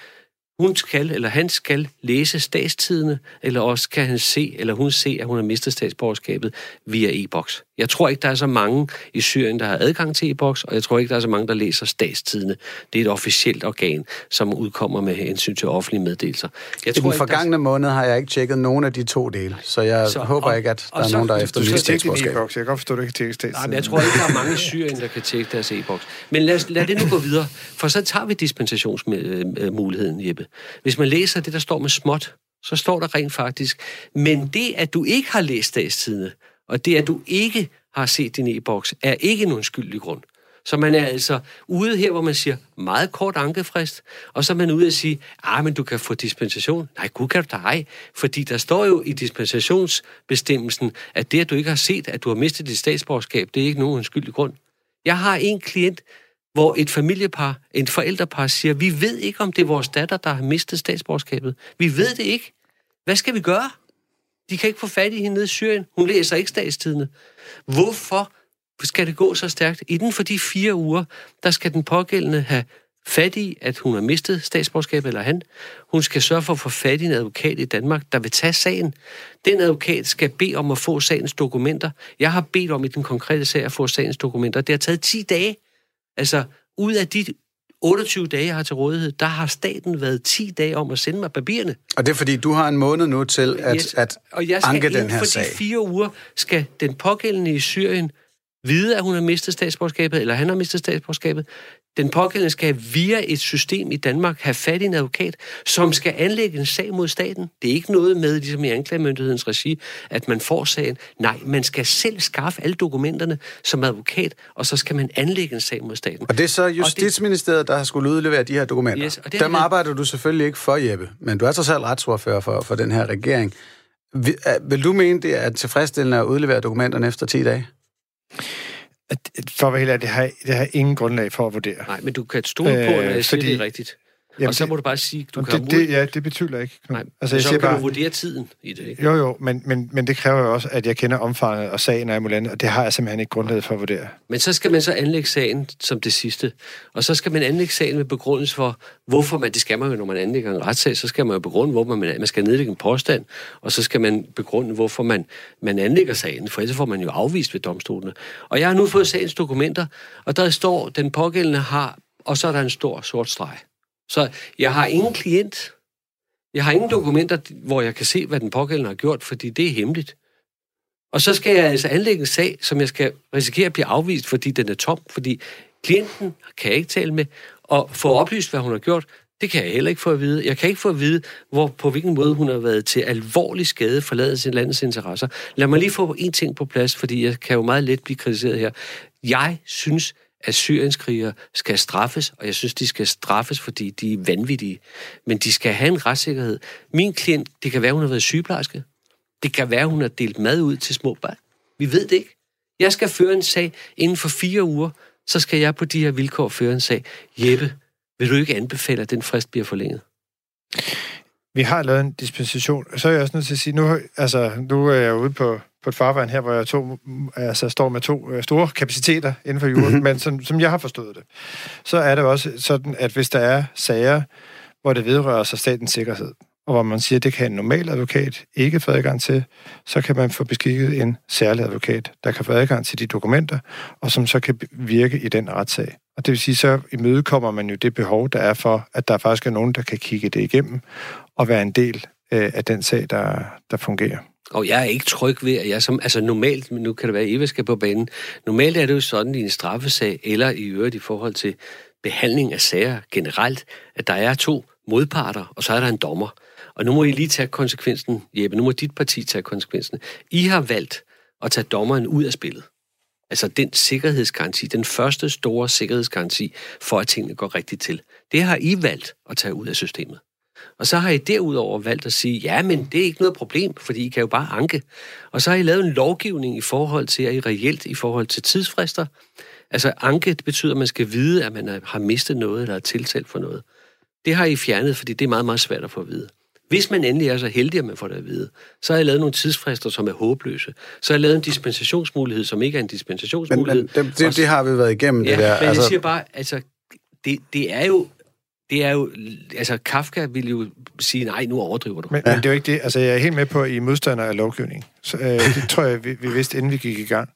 hun skal, eller han skal læse statstidene, eller også kan han se, eller hun se, at hun har mistet statsborgerskabet via e-boks. Jeg tror ikke, der er så mange i Syrien, der har adgang til e-boks, og jeg tror ikke, der er så mange, der læser statstidene. Det er et officielt organ, som udkommer med hensyn til offentlige meddelelser. Jeg I den ikke, der forgangne måned har jeg ikke tjekket nogen af de to dele, så jeg Så- håber og- ikke, at der er så- nogen, der er efter du mit skal tjekke din statsborgerskab. e-boks. Jeg kan godt forstå, at du ikke kan tjekke Nej, men jeg tror ikke, der er mange i Syrien, der kan tjekke deres e-boks. Men lad, os, lad det nu gå videre, for så tager vi dispensationsmuligheden, Jeppe. Hvis man læser det, der står med småt, så står der rent faktisk, men det, at du ikke har læst statstidene, og det, at du ikke har set din e-boks, er ikke en undskyldelig grund. Så man er altså ude her, hvor man siger meget kort ankefrist, og så er man ude at sige, ah, men du kan få dispensation. Nej, gud kan du da ej. Fordi der står jo i dispensationsbestemmelsen, at det, at du ikke har set, at du har mistet dit statsborgerskab, det er ikke nogen undskyldelig grund. Jeg har en klient, hvor et familiepar, en forældrepar siger, vi ved ikke, om det er vores datter, der har mistet statsborgerskabet. Vi ved det ikke. Hvad skal vi gøre? De kan ikke få fat i hende nede i Syrien. Hun læser ikke statstidene. Hvorfor skal det gå så stærkt? Inden for de fire uger, der skal den pågældende have fat i, at hun har mistet statsborgerskabet, eller han. Hun skal sørge for at få fat i en advokat i Danmark, der vil tage sagen. Den advokat skal bede om at få sagens dokumenter. Jeg har bedt om i den konkrete sag at få sagens dokumenter. Det har taget 10 dage. Altså, ud af de 28 dage, jeg har til rådighed, der har staten været 10 dage om at sende mig papirerne. Og det er fordi, du har en måned nu til at, Yes. at og jeg skal anke den her for sag. de fire uger, skal den pågældende i Syrien vide, at hun har mistet statsborgerskabet, eller han har mistet statsborgerskabet. Den pågældende skal via et system i Danmark have fat i en advokat, som skal anlægge en sag mod staten. Det er ikke noget med, ligesom i anklagemyndighedens regi, at man får sagen. Nej, man skal selv skaffe alle dokumenterne som advokat, og så skal man anlægge en sag mod staten. Og det er så Justitsministeriet, der har skulle udlevere de her dokumenter. Yes, og det Dem arbejder du selvfølgelig ikke for, Jeppe, men du er trods alt retsordfører for, for den her regering. Vil, vil du mene, det er tilfredsstillende at udlevere dokumenterne efter 10 dage? At- For at være helt det har, det har ingen grundlag for at vurdere. Nej, men du kan stole på, Øh, når jeg siger, fordi- det er rigtigt. Jamen, og så må du bare sige, du kan det, det, ja, det betyder ikke. Knud. Nej, altså, jeg så kan bare, du vurdere tiden i det, ikke? jo, jo, men, men, men det kræver jo også, at jeg kender omfanget og sagen og alt og det har jeg simpelthen ikke grundlag for at vurdere. Men så skal man så anlægge sagen som det sidste. Og så skal man anlægge sagen med begrundelse for, hvorfor man, det skal man jo, når man anlægger en retssag, så skal man jo begrunde, hvorfor man, man skal nedlægge en påstand, og så skal man begrunde, hvorfor man, man anlægger sagen, for ellers får man jo afvist ved domstolene. Og jeg har nu fået sagens dokumenter, og der står, den pågældende har, og så er der en stor sort streg. Så jeg har ingen klient, jeg har ingen dokumenter, hvor jeg kan se, hvad den pågældende har gjort, fordi det er hemmeligt. Og så skal jeg altså anlægge en sag, som jeg skal risikere at blive afvist, fordi den er tom, fordi klienten kan jeg ikke tale med, og få oplyst, hvad hun har gjort, det kan jeg heller ikke få at vide. Jeg kan ikke få at vide, hvor, på hvilken måde hun har været til alvorlig skade forladet sin landets interesser. Lad mig lige få en ting på plads, fordi jeg kan jo meget let blive kritiseret her. Jeg synes, at syrienskriger skal straffes, og jeg synes, de skal straffes, fordi de er vanvittige. Men de skal have en retssikkerhed. Min klient, det kan være, hun har været sygeplejerske. Det kan være, hun har delt mad ud til små børn. Vi ved det ikke. Jeg skal føre en sag inden for fire uger, så skal jeg på de her vilkår føre en sag. Jeppe, vil du ikke anbefale, at den frist bliver forlænget? vi har lavet en dispensation. Så er jeg også nødt til at sige, nu, altså, nu er jeg ude på, på et farvand her, hvor jeg to, altså, står med to øh, store kapaciteter inden for jorden, men som, som jeg har forstået det, så er det også sådan, at hvis der er sager, hvor det vedrører sig statens sikkerhed, og hvor man siger, at det kan en normal advokat ikke få adgang til, så kan man få beskikket en særlig advokat, der kan få adgang til de dokumenter, og som så kan virke i den retssag. Og det vil sige, så imødekommer man jo det behov, der er for, at der faktisk er nogen, der kan kigge det igennem og være en del øh, af den sag, der, der fungerer. Og jeg er ikke tryg ved, at jeg som... Altså normalt, men nu kan det være, at Eva skal på banen. Normalt er det jo sådan i en straffesag, eller i øvrigt i forhold til behandling af sager generelt, at der er to modparter, og så er der en dommer. Og nu må I lige tage konsekvensen, Jeppe. Nu må dit parti tage konsekvensen. I har valgt at tage dommeren ud af spillet. Altså den sikkerhedsgaranti, den første store sikkerhedsgaranti for, at tingene går rigtigt til. Det har I valgt at tage ud af systemet. Og så har I derudover valgt at sige, ja, men det er ikke noget problem, fordi I kan jo bare anke. Og så har I lavet en lovgivning i forhold til, at I reelt i forhold til tidsfrister. Altså anke betyder, at man skal vide, at man har mistet noget eller er tiltalt for noget. Det har I fjernet, fordi det er meget, meget svært at få at vide. Hvis man endelig er så heldig, at man får det at vide, så har jeg lavet nogle tidsfrister, som er håbløse. Så har jeg lavet en dispensationsmulighed, som ikke er en Men, dispensationsmulighed. men det, det, det har vi været igennem, Ja, det der. men altså... jeg siger bare, altså, det, det er jo, det er jo, altså Kafka ville jo sige, nej, nu overdriver du. Men, ja. men det er jo ikke det. Altså, jeg er helt med på, at I er modstander af lovgivning. Så, øh, det tror jeg, vi, vi vidste, inden vi gik i gang.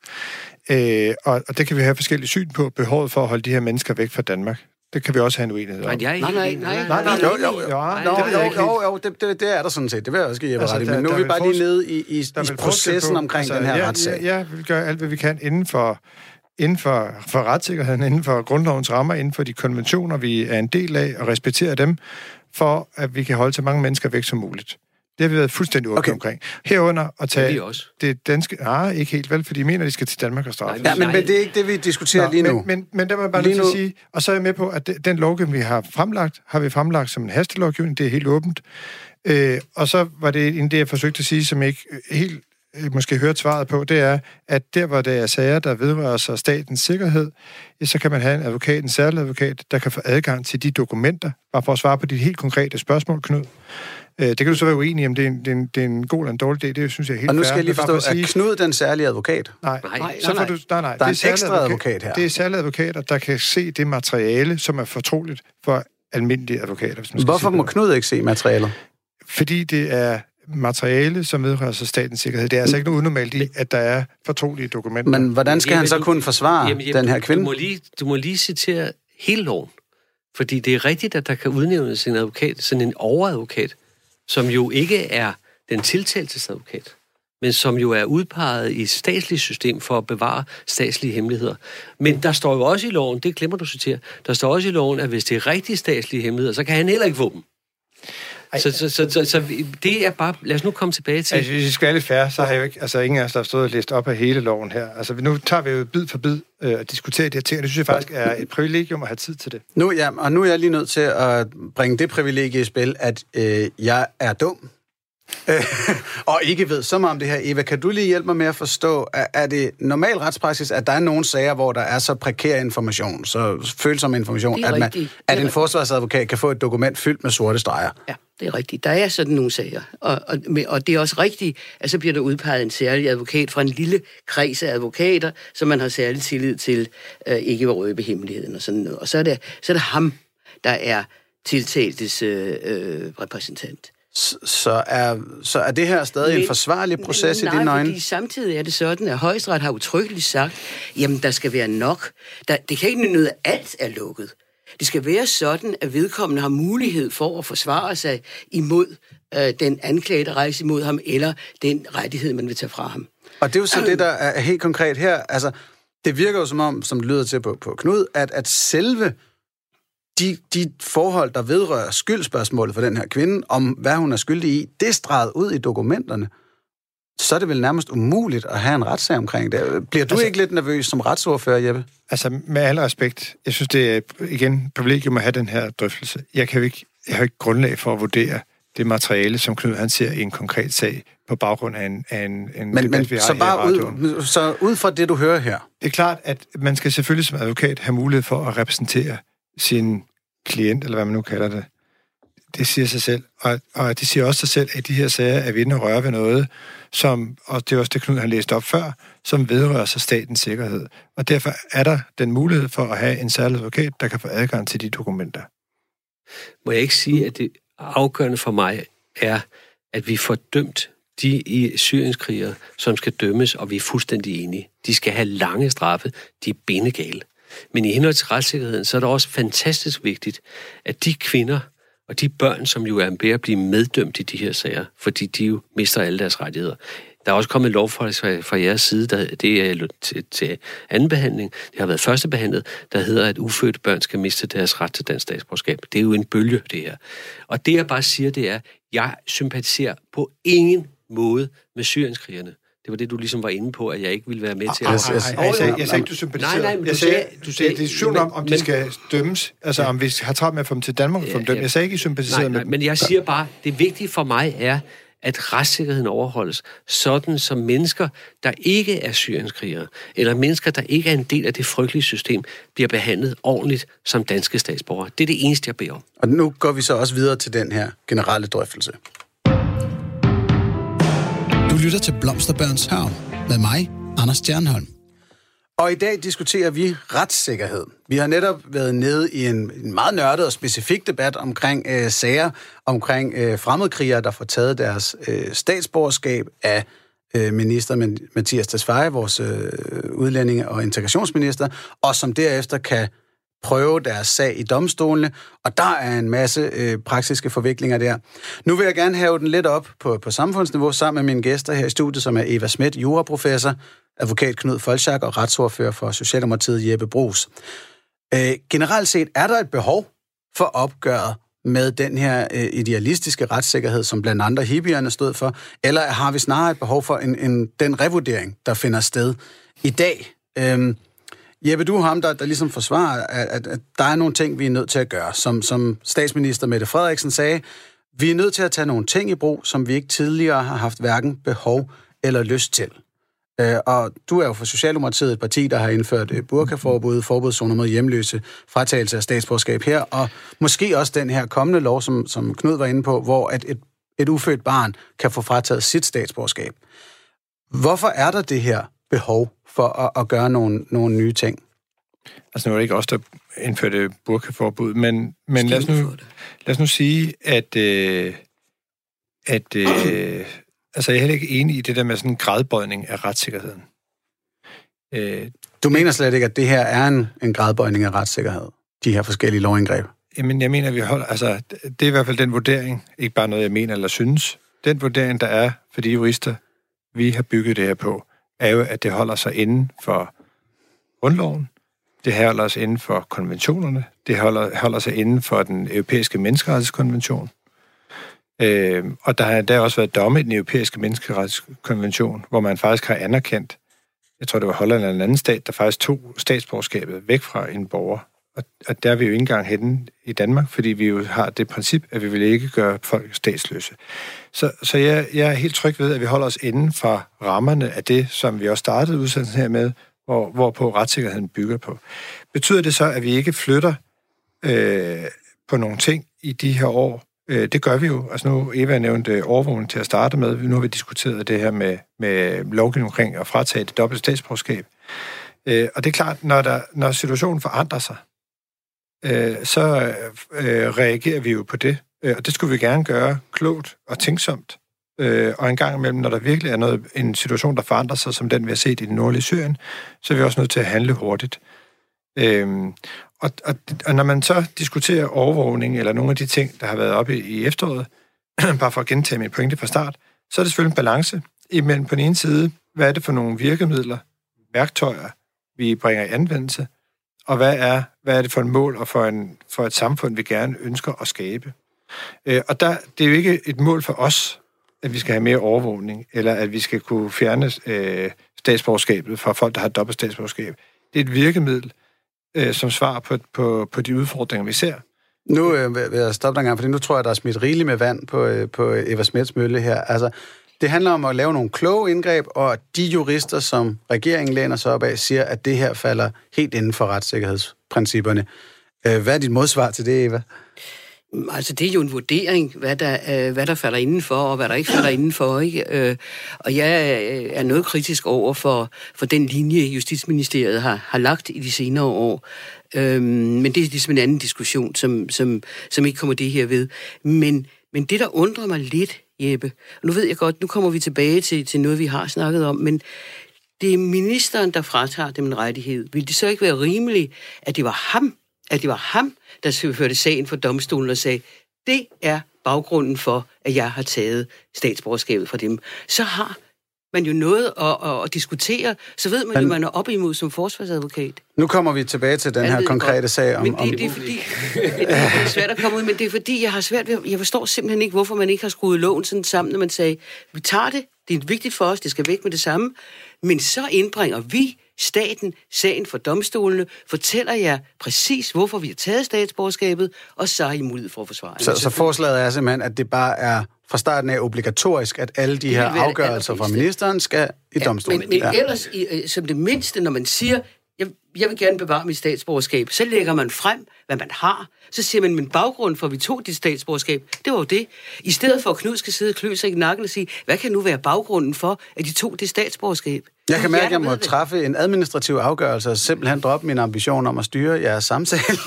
Øh, og, og det kan vi have forskellige syn på, behovet for at holde de her mennesker væk fra Danmark. Det kan vi også have en uenighed om. Nej, jeg er Nej, nej, nej, Nej, nej, Jo, jo, jo. Jeg jo, jo, jo, det, det, det er der sådan set. Det vil jeg også give Jeppe Altså, ret Men nu er vi bare lige nede i, i, i processen på- omkring den her ja, retssag. Ja, ja, vi gør alt, hvad vi kan inden for, inden for, for retssikkerheden, inden for grundlovens rammer, inden for de konventioner, vi er en del af, og respekterer dem, for at vi kan holde så mange mennesker væk som muligt. Det har vi været fuldstændig åbne Okay. omkring. Herunder at Det tage vi også. det danske... Nej, ikke helt vel, for de mener, de skal til Danmark og straffe. Nej, Ja, men, men det er ikke det, vi diskuterer lige nu. Men, men, men der må jeg bare Lige nu- sige, og så er jeg med på, at det- den lovgivning, vi har fremlagt, har vi fremlagt som en hastelovgivning, det er helt åbent. Øh, og så var det en det, jeg forsøgte at sige, som ikke helt måske hørte svaret på, det er, at der, hvor der er sager, der vedrører sig statens sikkerhed, så kan man have en advokat, en særlig advokat, der kan få adgang til de dokumenter, bare for at svare på de helt konkrete spørgsmål, Knud. Øh, det kan du så være uenig om, det er en, det er en, det er en god eller en dårlig idé, det synes jeg er helt Og nu skal jeg lige forstå, for at er Knud den særlige advokat? Nej, Nej, Nej, så får du... Nej, nej. Der er det en særlig ekstra advokat her. Det er særlige advokater, der kan se det materiale, som er fortroligt for almindelige advokater, hvis man skal Hvorfor sige må det. Knud ikke se materialet? Fordi det er materiale, som vedrører sig statens sikkerhed. Det er altså ikke noget unormalt i, at der er fortrolige dokumenter. Men hvordan skal Jamen, han så kunne forsvare Jamen, jamen, den her du- kvinde? Du må, lige, du må lige citere hele loven. Fordi det er rigtigt, at der kan udnævnes en advokat, sådan en overadvokat, som jo ikke er den tiltaltes advokat, men som jo er udpeget i et statsligt system for at bevare statslige hemmeligheder. Men der står jo også i loven, det glemmer du at citere, der står også i loven, at hvis det er rigtig statslige hemmeligheder, så kan han heller ikke få dem. Så, så, så, så, så det er bare... Lad os nu komme tilbage til... Altså, hvis vi skal være lidt fair, så har jeg jo ikke, altså ingen af os, der har stået og læst op af hele loven her. Altså, nu tager vi jo bid for bid øh, og diskuterer de her ting, og det synes jeg faktisk er et privilegium at have tid til det. Nu, ja, og nu er jeg lige nødt til at bringe det privilegie i spil, at øh, jeg er dum. Og ikke ved så meget om det her. Eva, kan du lige hjælpe mig med at forstå, er, det normal retspraksis, at der er nogle sager, hvor der er så prekær information, så følsom information, at, man, rigtigt. At en rigtigt. forsvarsadvokat kan få et dokument fyldt med sorte streger? Ja, det er rigtigt. Der er sådan nogle sager. Og, og, og det er også rigtigt, at så bliver der udpeget en særlig advokat fra en lille kreds af advokater, som man har særlig tillid til, øh, ikke vil røbe hemmeligheden og sådan noget. Og så er det, så er det ham, der er tiltaltes øh, øh, repræsentant. Så er, så er det her stadig en Men- forsvarlig proces Nej, i dine øjne? fordi samtidig er det sådan, at højesteret har utryggeligt sagt, jamen der skal være nok. Der, det kan ikke noget, at alt er lukket. Det skal være sådan, at vedkommende har mulighed for at forsvare sig imod øh, den anklage, der rejser imod ham, eller den rettighed, man vil tage fra ham. Og det er jo så det, der er helt konkret her. Altså, det virker jo som om, som det lyder til på, på Knud, at, at selve de, de forhold, der vedrører skyldspørgsmålet for den her kvinde, om hvad hun er skyldig i, det er streget ud i dokumenterne. Så er det vel nærmest umuligt at have en retssag omkring det. Bliver du altså, ikke lidt nervøs som retsordfører, Jeppe? Altså, med al respekt, jeg synes, det er igen privilegium at have den her drøftelse. Jeg, kan jo ikke, jeg har ikke grundlag for at vurdere det materiale, som Knud han ser i en konkret sag, på baggrund af en, af en, en Men, debat, men vi har så i bare ud, så ud fra det, du hører her. Det er klart, at man skal selvfølgelig som advokat have mulighed for at repræsentere sin klient, eller hvad man nu kalder det, det siger sig selv. Og, og det siger også sig selv, at de her sager er ved at røre ved noget, som, og det er også det, Knud har læst op før, som vedrører sig statens sikkerhed. Og derfor er der den mulighed for at have en særlig advokat, der kan få adgang til de dokumenter. Må jeg ikke sige, at det afgørende for mig er, at vi får dømt de i syrienskrigere, som skal dømmes, og vi er fuldstændig enige. De skal have lange straffe. De er bindegale. Men i henhold til retssikkerheden, så er det også fantastisk vigtigt, at de kvinder og de børn, som jo er ved at blive meddømt i de her sager, fordi de jo mister alle deres rettigheder. Der er også kommet lovforslag fra jeres side, der, det er til, til anden behandling, det har været første behandlet, der hedder, at ufødte børn skal miste deres ret til dansk statsborgerskab. Det er jo en bølge, det her. Og det jeg bare siger, det er, jeg sympatiserer på ingen måde med syrienskrigerne. Det var det, du ligesom var inde på, at jeg ikke ville være med til at... Jeg sagde ikke, du sympatiserer. Nej, nej, men jeg du sagde, du sagde- det er diskussion om, om de men- skal dømmes. Altså, om vi har travlt med at få dem til Danmark og få dem dømt. Jeg sagde ikke, I sympatiserer nej, med nej, dem. men jeg siger bare, det vigtige for mig er, at retssikkerheden overholdes, sådan som mennesker, der ikke er syrienskrigere, eller mennesker, der ikke er en del af det frygtelige system, bliver behandlet ordentligt som danske statsborgere. Det er det eneste, jeg beder om. Og nu går vi så også videre til den her generelle drøftelse. Du lytter til Blomsterbørns Havn med mig, Anders Stjernholm. Og i dag diskuterer vi retssikkerhed. Vi har netop været nede i en, en meget nørdet og specifik debat omkring øh, sager omkring øh, fremmedkrigere, der får taget deres øh, statsborgerskab af øh, minister Mathias Tesfaye, vores øh, udlændinge- og integrationsminister, og som derefter kan prøve deres sag i domstolene, og der er en masse øh, praktiske forviklinger der. Nu vil jeg gerne have den lidt op på, på samfundsniveau sammen med mine gæster her i studiet, som er Eva Schmidt, juraprofessor, advokat Knud Folchak og retsordfører for Socialdemokratiet Jeppe Brugs. Øh, generelt set er der et behov for opgøret med den her øh, idealistiske retssikkerhed, som blandt andre hippierne stod for, eller har vi snarere et behov for en, en, den revurdering, der finder sted i dag? Øhm, Jeppe, du er ham, der, der ligesom forsvarer, at, at, at der er nogle ting, vi er nødt til at gøre. Som, som statsminister Mette Frederiksen sagde, vi er nødt til at tage nogle ting i brug, som vi ikke tidligere har haft hverken behov eller lyst til. Øh, og du er jo for Socialdemokratiet et parti, der har indført øh, burkaforbud, forbudszoner mod hjemløse, fratagelse af statsborgerskab her, og måske også den her kommende lov, som, som Knud var inde på, hvor at et, et ufødt barn kan få frataget sit statsborgerskab. Hvorfor er der det her behov for at, at gøre nogle, nogle nye ting? Altså, nu er det ikke os, der indførte burkaforbud, men, men lad, os nu, lad os nu sige, at, øh, at øh, altså, jeg er heller ikke enig i det der med sådan en gradbøjning af retssikkerheden. Øh, Du mener slet ikke, at det her er en, en gradbøjning af retssikkerhed, de her forskellige lovindgreb? Jamen, jeg mener, vi holder, altså, det er i hvert fald den vurdering, ikke bare noget, jeg mener eller synes. Den vurdering, der er for de jurister, vi har bygget det her på, er jo, at det holder sig inden for grundloven, det holder sig inden for konventionerne, det holder, holder sig inden for den europæiske menneskerettighedskonvention. Øh, og der har der også været domme i den europæiske menneskerettighedskonvention, hvor man faktisk har anerkendt, jeg tror det var Holland eller en anden stat, der faktisk tog statsborgerskabet væk fra en borger. Og, og der er vi jo ikke engang henne i Danmark, fordi vi jo har det princip, at vi vil ikke gøre folk statsløse. Så, så jeg, jeg er helt tryg ved, at vi holder os inden for rammerne af det, som vi også startede udsendelsen her med, hvor, hvorpå retssikkerheden bygger på. Betyder det så, at vi ikke flytter øh, på nogle ting i de her år? Øh, det gør vi jo. Altså nu, Eva nævnte øh, overvågning til at starte med. Nu har vi diskuteret det her med, med lovgivning omkring at fratage det dobbelte statsborgerskab. Øh, og det er klart, når, der, når situationen forandrer sig, øh, så øh, reagerer vi jo på det. Øh, og det skulle vi gerne gøre klogt og tænksomt. Øh, og en gang imellem, når der virkelig er noget, en situation, der forandrer sig, som den vi har set i den nordlige Syrien, så er vi også nødt til at handle hurtigt. Øhm, og, og, og når man så diskuterer overvågning, eller nogle af de ting, der har været oppe i, i efteråret, bare for at gentage min pointe fra start, så er det selvfølgelig en balance imellem på den ene side, hvad er det for nogle virkemidler, værktøjer, vi bringer i anvendelse, og hvad er, hvad er det for en mål og for, en, for et samfund, vi gerne ønsker at skabe. Øh, og der, det er jo ikke et mål for os, at vi skal have mere overvågning, eller at vi skal kunne fjerne øh, statsborgerskabet fra folk, der har dobbelt statsborgerskab. Det er et virkemiddel, øh, som svar på, på, på de udfordringer, vi ser. Nu øh, vil jeg stoppe dig en gang, fordi nu tror jeg, der er smidt rigeligt med vand på, øh, på Eva Smets mølle her. Altså, det handler om at lave nogle kloge indgreb, og de jurister, som regeringen læner sig op af, siger, at det her falder helt inden for retssikkerheds principperne. Øh, hvad er dit modsvar til det, Eva? Mm, altså, det er jo en vurdering, hvad der, øh, hvad der falder indenfor, og hvad der ikke falder indenfor. Ikke? Øh, og jeg øh, er noget kritisk over for, for den linje, Justitsministeriet har, har lagt i de senere år. Øhm, men det er ligesom en anden diskussion, som, som, som ikke kommer det her ved. Men, men det, der undrer mig lidt, Jeppe, nu ved jeg godt, nu kommer vi tilbage til, til noget, vi har snakket om, men det er ministeren, der fratager dem en rettighed. Vil det så ikke være rimeligt, at det var ham, at det var ham, der førte sagen for domstolen og sagde, det er baggrunden for, at jeg har taget statsborgerskabet fra dem. Så har man jo noget at, at, at diskutere, så ved man Men, jo, man er op imod som forsvarsadvokat. Nu kommer vi tilbage til den her konkrete godt. sag om... Men det, det er fordi, det er svært at komme ud, men det er fordi, jeg har svært ved, jeg forstår simpelthen ikke, hvorfor man ikke har skruet loven sådan sammen, når man sagde, vi tager det, det er vigtigt for os, det skal væk med det samme, men så indbringer vi staten sagen for domstolene, fortæller jer præcis, hvorfor vi har taget statsborgerskabet, og så har I mulighed for at forsvare Så, så forslaget er simpelthen, at det bare er fra starten af obligatorisk, at alle de her afgørelser fra ministeren skal i domstolen. Men, men, ja. ellers, øh, som det mindste, når man siger, jeg, jeg vil gerne bevare mit statsborgerskab, så lægger man frem, hvad man har. Så siger man, min baggrund for, at vi tog dit statsborgerskab, det var jo det. I stedet for, at Knud skal sidde og klø sig i nakken og sige, hvad kan nu være baggrunden for, at de tog det statsborgerskab? Jeg kan mærke, at jeg må træffe en administrativ afgørelse og simpelthen droppe min ambition om at styre jeres samtale.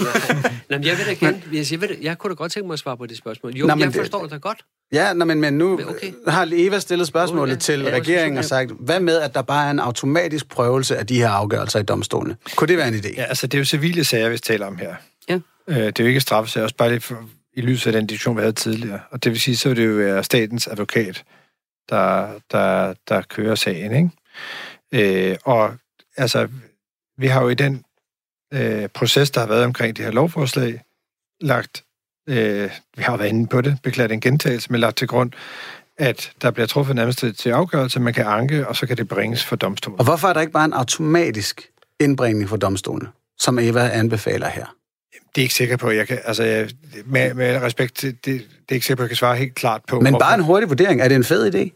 Nå, jeg vil da gerne, jeg, ved, jeg kunne da godt tænke mig at svare på det spørgsmål. Jo, Nå, jeg forstår det da godt. Ja, nå, men, men nu okay. har Eva stillet spørgsmålet ja. til ja, regeringen og sagt, hvad med, at der bare er en automatisk prøvelse af de her afgørelser i domstolene? Kunne det være en idé? Ja, altså det er jo civile sager, vi taler om her. Ja. Øh, det er jo ikke straffesager, også bare lige for, i lyset af den diskussion, vi havde tidligere. Og det vil sige, så er det jo være statens advokat, der, der, der kører sagen, ikke? Øh, og altså, vi har jo i den øh, proces, der har været omkring det her lovforslag, lagt øh, vi har været inde på det, beklaget en gentagelse, men lagt til grund, at der bliver truffet nærmest til afgørelse, man kan anke, og så kan det bringes for domstolen. Og hvorfor er der ikke bare en automatisk indbringning for domstolen, som Eva anbefaler her? Det er ikke sikker på, jeg kan, altså, jeg, med, med respekt til, det, det er ikke sikker på, at jeg kan svare helt klart på. Men hvorfor. bare en hurtig vurdering, er det en fed idé?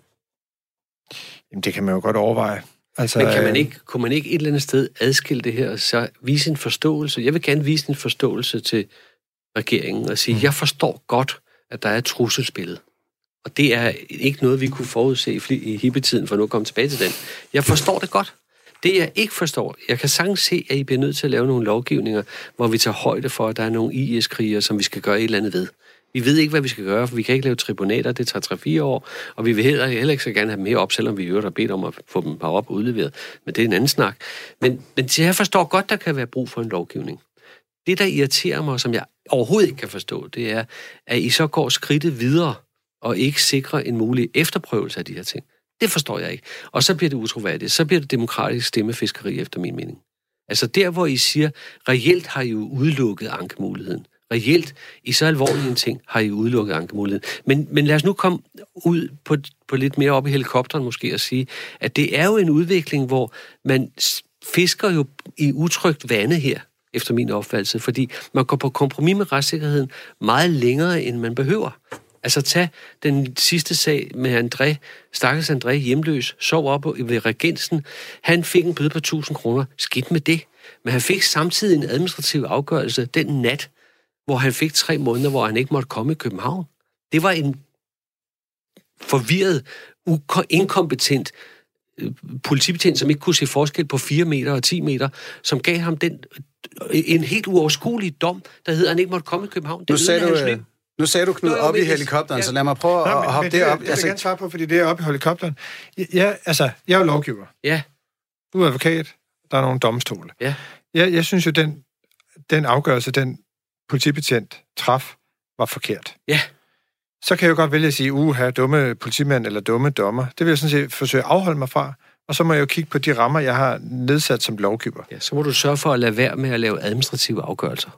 Jamen, det kan man jo godt overveje. Altså, Men kan man øh, ikke, kunne man ikke et eller andet sted adskille det her, og så vise en forståelse? Jeg vil gerne vise en forståelse til regeringen og sige, mm. jeg forstår godt, at der er et trusselsbillede. Og det er ikke noget, vi kunne forudse i hippetiden, for nu at komme tilbage til den. Jeg forstår det godt. Det, jeg ikke forstår, jeg kan sagtens se, at I bliver nødt til at lave nogle lovgivninger, hvor vi tager højde for, at der er nogle IS-krigere, som vi skal gøre et eller andet ved. Vi ved ikke, hvad vi skal gøre, for vi kan ikke lave tribunater, det tager 3-4 år, og vi vil heller, heller ikke så gerne have dem mere op, selvom vi jo har bedt om at få dem bare op og udleveret. Men det er en anden snak. Men, men jeg forstår godt, der kan være brug for en lovgivning. Det, der irriterer mig, som jeg overhovedet ikke kan forstå, det er, at I så går skridtet videre og ikke sikrer en mulig efterprøvelse af de her ting. Det forstår jeg ikke. Og så bliver det utroværdigt. Så bliver det demokratisk stemmefiskeri, efter min mening. Altså der, hvor I siger, reelt har I jo udelukket ankemuligheden. Reelt, i så alvorlige en ting, har I udelukket ankemuligheden. Men, men lad os nu komme ud på, på lidt mere op i helikopteren måske og sige, at det er jo en udvikling, hvor man fisker jo i utrygt vande her efter min opfattelse, fordi man går på kompromis med retssikkerheden meget længere, end man behøver. Altså tag den sidste sag med André, stakkels André hjemløs, sov op ved regensen. Han fik en bøde på 1000 kroner. Skidt med det. Men han fik samtidig en administrativ afgørelse den nat, hvor han fik tre måneder, hvor han ikke måtte komme i København. Det var en forvirret, inkompetent politibetjent, som ikke kunne se forskel på 4 meter og 10 meter, som gav ham den en helt uoverskuelig dom, der hedder, at han ikke måtte komme i København. Det nu sagde du, øh, nu sagde du, Knud, op i helikopteren, ja. så lad mig prøve Nå, at hoppe det, op. Det, det altså... vil jeg gerne svare på, fordi det er oppe i helikopteren. Ja, altså, jeg er jo lovgiver. Ja. Du er advokat. Der er nogle domstole. Ja. Jeg, jeg synes jo, den, den afgørelse, den politibetjent traf, var forkert. Ja. Så kan jeg jo godt vælge at sige, uha, dumme politimand eller dumme dommer. Det vil jeg sådan set forsøge at afholde mig fra og så må jeg jo kigge på de rammer, jeg har nedsat som lovgiver. Ja, så må du sørge for at lade være med at lave administrative afgørelser.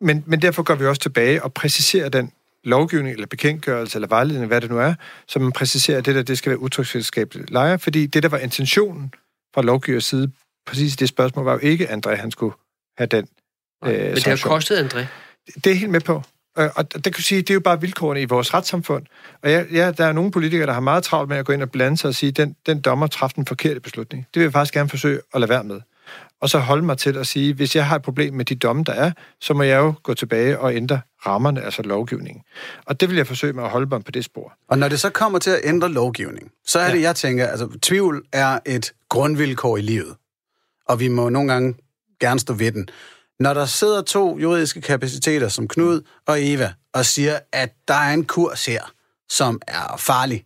Men, men derfor går vi også tilbage og præciserer den lovgivning, eller bekendtgørelse, eller vejledning, hvad det nu er, så man præciserer, at det der, det skal være udtryksfællesskabet lejer, fordi det, der var intentionen fra lovgivers side, præcis det spørgsmål, var jo ikke, at André, han skulle have den Nej, øh, Men det har kostet André. Det er helt med på. Og det kan sige, det er jo bare vilkårene i vores retssamfund. Og ja, ja, der er nogle politikere, der har meget travlt med at gå ind og blande sig og sige, den, den dommer træffede den forkerte beslutning. Det vil jeg faktisk gerne forsøge at lade være med. og så holde mig til at sige, hvis jeg har et problem med de domme, der er, så må jeg jo gå tilbage og ændre rammerne, altså lovgivningen. Og det vil jeg forsøge med at holde mig på det spor. Og når det så kommer til at ændre lovgivning, så er ja. det, jeg tænker, altså tvivl er et grundvilkår i livet. Og vi må nogle gange gerne stå ved den. Når der sidder to juridiske kapaciteter som Knud og Eva og siger, at der er en kurs her, som er farlig,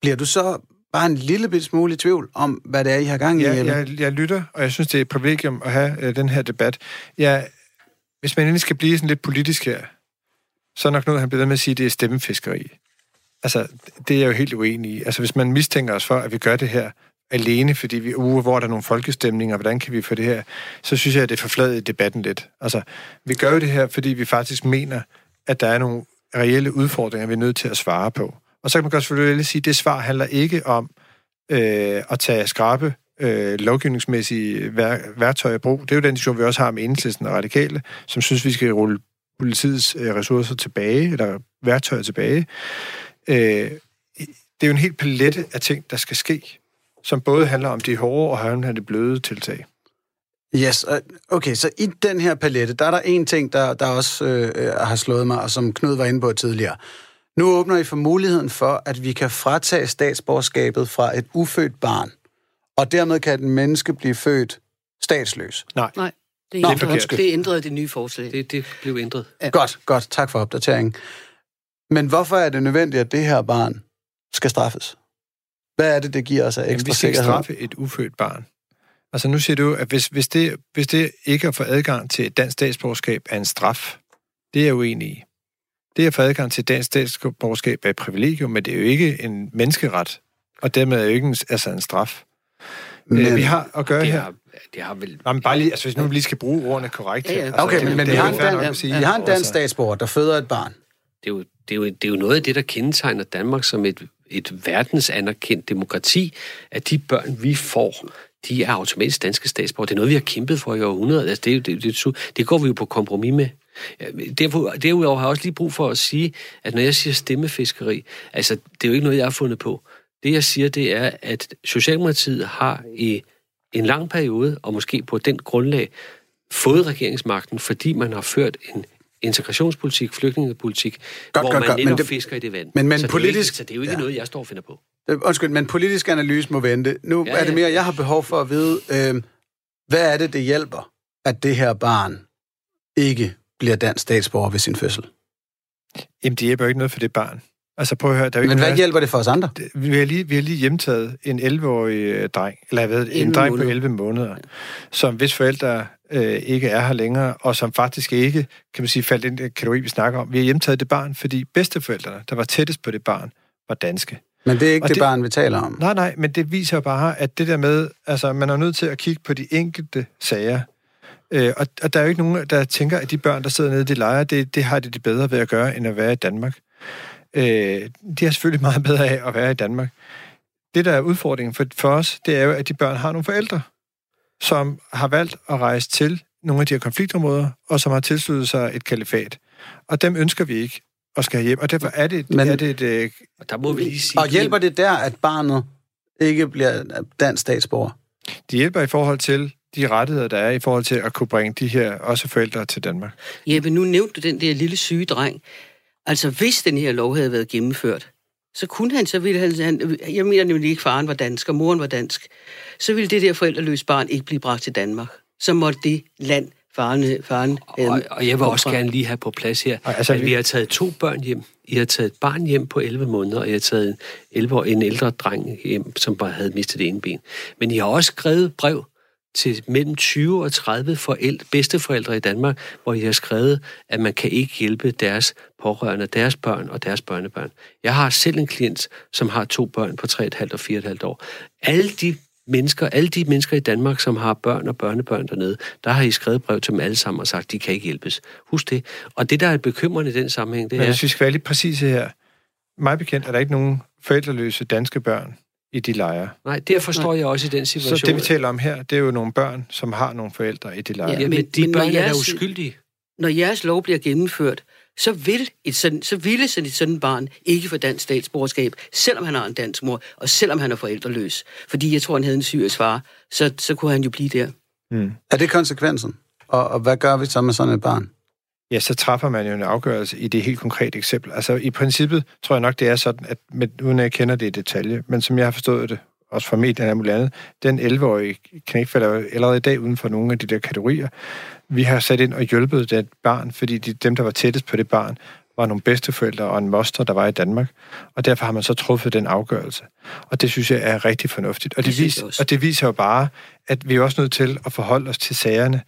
bliver du så bare en lille bit smule i tvivl om, hvad det er, I har gang i? Ja, eller? jeg, jeg lytter, og jeg synes, det er et privilegium at have øh, den her debat. Jeg, hvis man endelig skal blive sådan lidt politisk her, så er nok noget, han bliver ved med at sige, at det er stemmefiskeri. Altså, det er jeg jo helt uenig i. Altså, hvis man mistænker os for, at vi gør det her alene, fordi vi, uh, hvor er der nogle folkestemninger, hvordan kan vi få det her, så synes jeg, at det er forfladet debatten lidt. Altså, vi gør jo det her, fordi vi faktisk mener, at der er nogle reelle udfordringer, vi er nødt til at svare på. Og så kan man godt selvfølgelig sige, at det svar handler ikke om øh, at tage skrabe øh, lovgivningsmæssige vær- værktøjer i brug. Det er jo den diskussion, vi også har med enhedslisten og radikale, som synes, vi skal rulle politiets øh, ressourcer tilbage, eller værktøjer tilbage. Øh, det er jo en helt palette af ting, der skal ske, som både handler om de hårde og handler om de bløde tiltag. Yes, og- okay, så i den her palette, der er der en ting, der, der også øh, har slået mig, og som Knud var inde på tidligere. Nu åbner I for muligheden for, at vi kan fratage statsborgerskabet fra et ufødt barn, og dermed kan et menneske blive født statsløs. Nej, Nej, det Nå, er, ændret, undskyld. det ændrede det nye forslag. Det, det blev ændret. Ja. Godt, godt. Tak for opdateringen. Men hvorfor er det nødvendigt, at det her barn skal straffes? Hvad er det, det giver os af Jamen, ekstra vi skal ikke sikkerhed? straffe et ufødt barn. Altså nu siger du, at hvis, hvis, det, hvis det ikke at få adgang til et dansk statsborgerskab er en straf, det er jeg uenig i. Det at få adgang til et dansk statsborgerskab er et privilegium, men det er jo ikke en menneskeret, og dermed er jo ikke en, altså en straf. Men, Men- vi har at gøre Det her... har, det har vel... Nå, men bare lige, altså hvis nu vi lige skal bruge ordene korrekt Ja, her. ja. Altså, Okay, det- men, vi har, en dan- nok at sige. vi har en dansk Altså, statsborger, der føder et barn. Det er, jo, det, er jo, det er jo noget af det, der kendetegner Danmark som et, et verdensanerkendt demokrati, at de børn, vi får, de er automatisk danske statsborger. Det er noget, vi har kæmpet for i århundreder. Altså, det, det, det, det, går vi jo på kompromis med. Derfor, derudover har jeg også lige brug for at sige, at når jeg siger stemmefiskeri, altså, det er jo ikke noget, jeg har fundet på. Det, jeg siger, det er, at Socialdemokratiet har i en lang periode, og måske på den grundlag, fået regeringsmagten, fordi man har ført en integrationspolitik, flygtningepolitik, Godt, hvor godt, man godt, men netop det- fisker i det vand. men- men så det er jo politisk- ikke, så det er jo ikke ja. noget, jeg står og finder på. Øh, Undskyld, men politisk analyse må vente. Nu Ja, ja, er det mere, jeg har behov for at vide, øh, hvad er det, det hjælper, at det her barn ikke bliver dansk statsborger ved sin fødsel? Jamen, det hjælper jo ikke noget for det barn. Altså prøv at høre, der er jo ikke Men hvad noget- hjælper det for os andre? Det- Vi har lige, vi har lige hjemtaget en 11-årig øh, dreng, eller jeg ved, en 11 dreng på måneder. 11 måneder, som hvis forældre øh, ikke er her længere, og som faktisk ikke, kan man sige, faldt ind i den kategori, vi snakker om. Vi har hjemtaget det barn, fordi bedsteforældrene, der var tættest på det barn, var danske. Men det er ikke Og det, det- barn, vi taler om. Nej, nej, men det viser jo bare, at det der med, altså man er nødt til at kigge på de enkelte sager. Øh, og, og der er jo ikke nogen, der tænker, at de børn, der sidder nede i de lejre, det, det har de det bedre ved at gøre, end at være i Danmark. Øh, de har selvfølgelig meget bedre af at være i Danmark. Det, der er udfordringen for, for os, det er jo, at de børn har nogle forældre, som har valgt at rejse til nogle af de her konfliktområder, og som har tilsluttet sig et kalifat. Og dem ønsker vi ikke at skal hjem. Og derfor er det, Men- er det et, øh, Og der må vi lige sige... Og hjælper det der, at barnet ikke bliver dansk statsborger? de hjælper i forhold til de rettigheder, der er i forhold til at kunne bringe de her også forældre til Danmark. Jeppe, nu nævnte du den der lille syge dreng. Altså, hvis den her lov havde været gennemført, så kunne han, så ville han, han jeg mener nemlig ikke, faren var dansk, og moren var dansk, så ville det der forældreløse barn ikke blive bragt til Danmark. Så måtte det land, faren, faren Og, og jeg vil også gerne lige have på plads her, Og altså, at vi- vi har taget to børn hjem. I har taget et barn hjem på 11 måneder, og jeg har taget en, 11 år, en ældre dreng hjem, som bare havde mistet det ene ben. Men I har også skrevet brev til mellem 20 og 30 forældre, bedsteforældre i Danmark, hvor I har skrevet, at man kan ikke hjælpe deres pårørende, deres børn og deres børnebørn. Jeg har selv en klient, som har to børn på 3,5 og 4,5 år. Alle de mennesker, alle de mennesker i Danmark, som har børn og børnebørn dernede, der har I skrevet brev til dem alle sammen og sagt, de kan ikke hjælpes. Husk det. Og det, der er bekymrende i den sammenhæng, det Men er... hvis vi skal være lidt præcise her, mig bekendt er der ikke nogen forældreløse danske børn i de lejre. Nej, derfor står jeg også i den Så situation. det, vi taler om her, det er jo nogle børn, som har nogle forældre i de lejre. Ja, men, Men- de men børn er da er- uskyldige. når jeres lov bliver gennemført, så, vil et sådan, så ville sådan et sådan barn ikke få dansk statsborgerskab, selvom han har en dansk mor, og selvom han er forældreløs. Fordi jeg tror, han havde en syrisk far, så, så kunne han jo blive der. Er det konsekvensen? Og, og hvad gør vi så med sådan et barn? Ja, så træffer man jo en afgørelse i det helt konkrete eksempel. Altså i princippet tror jeg nok, det er sådan, at med, uden at jeg kender det i detalje, men som jeg har forstået det, også fra medierne og andet, den 11-årige knæk falder jo allerede i dag uden for nogle af de der kategorier. Vi har sat ind og hjulpet det barn, fordi de, dem, der var tættest på det barn, var nogle bedsteforældre og en moster, der var i Danmark. Og derfor har man så truffet den afgørelse. Og det synes jeg er rigtig fornuftigt. Og det, Det synes vis, jeg også. og det viser jo bare, at vi er også nødt til at forholde os til sagerne,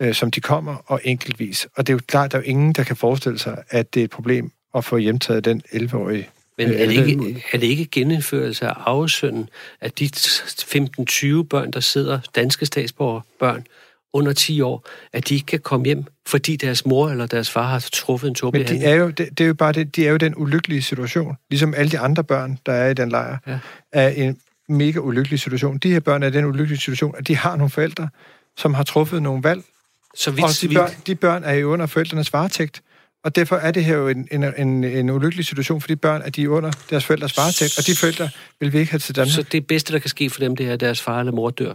øh, som de kommer, og enkeltvis. Og det er jo klart, der er jo ingen, der kan forestille sig, at det er et problem at få hjemtaget den 11-årige. Men øh, er det, 11 ikke, er det ikke genindførelse af arvesønnen, at de 15-20 børn, der sidder, danske statsborger børn, under 10 år, at de ikke kan komme hjem, fordi deres mor eller deres far har truffet en tåbelig Men de er jo, det, det er jo bare det, de er jo den ulykkelige situation, ligesom alle de andre børn, der er i den lejr, Ja. er en mega ulykkelig situation. De her børn er i den ulykkelige situation, at de har nogle forældre, som har truffet nogle valg, Så og vidt, de børn, de børn er jo under forældrenes varetægt. Og derfor er det her jo en, en, en, en ulykkelig situation for de børn, at de er under deres forældres varetægt, og de forældre vil vi ikke have til Danmark. så det bedste, der kan ske for dem, det er, at deres far eller mor dør.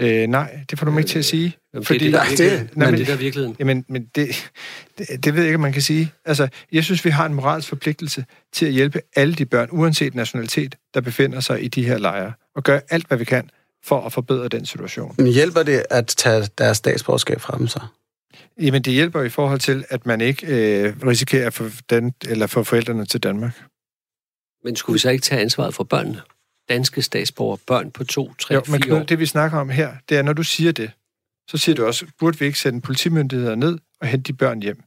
Øh, nej, det får du mig ikke til at sige. Jamen, fordi, det er det, der er det- Nej, men- det der er virkeligheden. Jamen, men det, det, det ved jeg ikke, om man kan sige. Altså, jeg synes, vi har en moralsk forpligtelse til at hjælpe alle de børn, uanset nationalitet, der befinder sig i de her lejre, og gøre alt, hvad vi kan for at forbedre den situation. Men hjælper det at tage deres statsborgerskab fra dem så? Jamen, det hjælper i forhold til, at man ikke øh, risikerer at få, den, eller få forældrene til Danmark. Men skulle vi så ikke tage ansvaret for børnene? Danske statsborger, børn på 2, 3, Jo, men 4 år. Knud, det vi snakker om her, det er, når du siger det, så siger du også, burde vi ikke sende politimyndigheder ned og hente de børn hjem?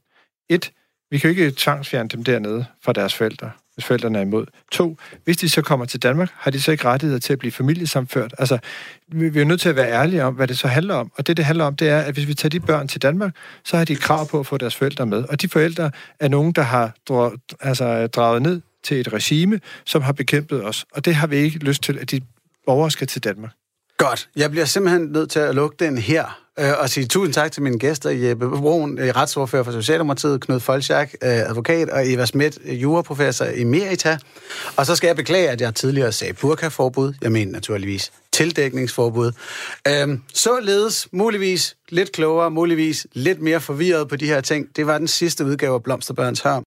Et, vi kan jo ikke tvangsfjerne dem dernede fra deres forældre, hvis forældrene er imod. To, hvis de så kommer til Danmark, har de så ikke rettigheder til at blive familiesamført? Altså, vi vi er nødt til at være ærlige om, hvad det så handler om. Og det, det handler om, det er, at hvis vi tager de børn til Danmark, så har de krav på at få deres forældre med. Og de forældre er nogen, der har dra- altså, draget ned til et regime, som har bekæmpet os. Og det har vi ikke lyst til, at de borgere skal til Danmark. Godt. Jeg bliver simpelthen nødt til at lukke den her øh, og sige tusind tak til mine gæster, Jeppe Broen, øh, retsordfører for Socialdemokratiet, Knud Folchak, øh, advokat, og Eva Schmidt, øh, juraprofessor emerita. Og så skal jeg beklage, at jeg tidligere sagde burkaforbud. Jeg mener naturligvis tildækningsforbud. Øhm, således muligvis lidt klogere, muligvis lidt mere forvirret på de her ting. Det var den sidste udgave af Blomsterbørns Hør.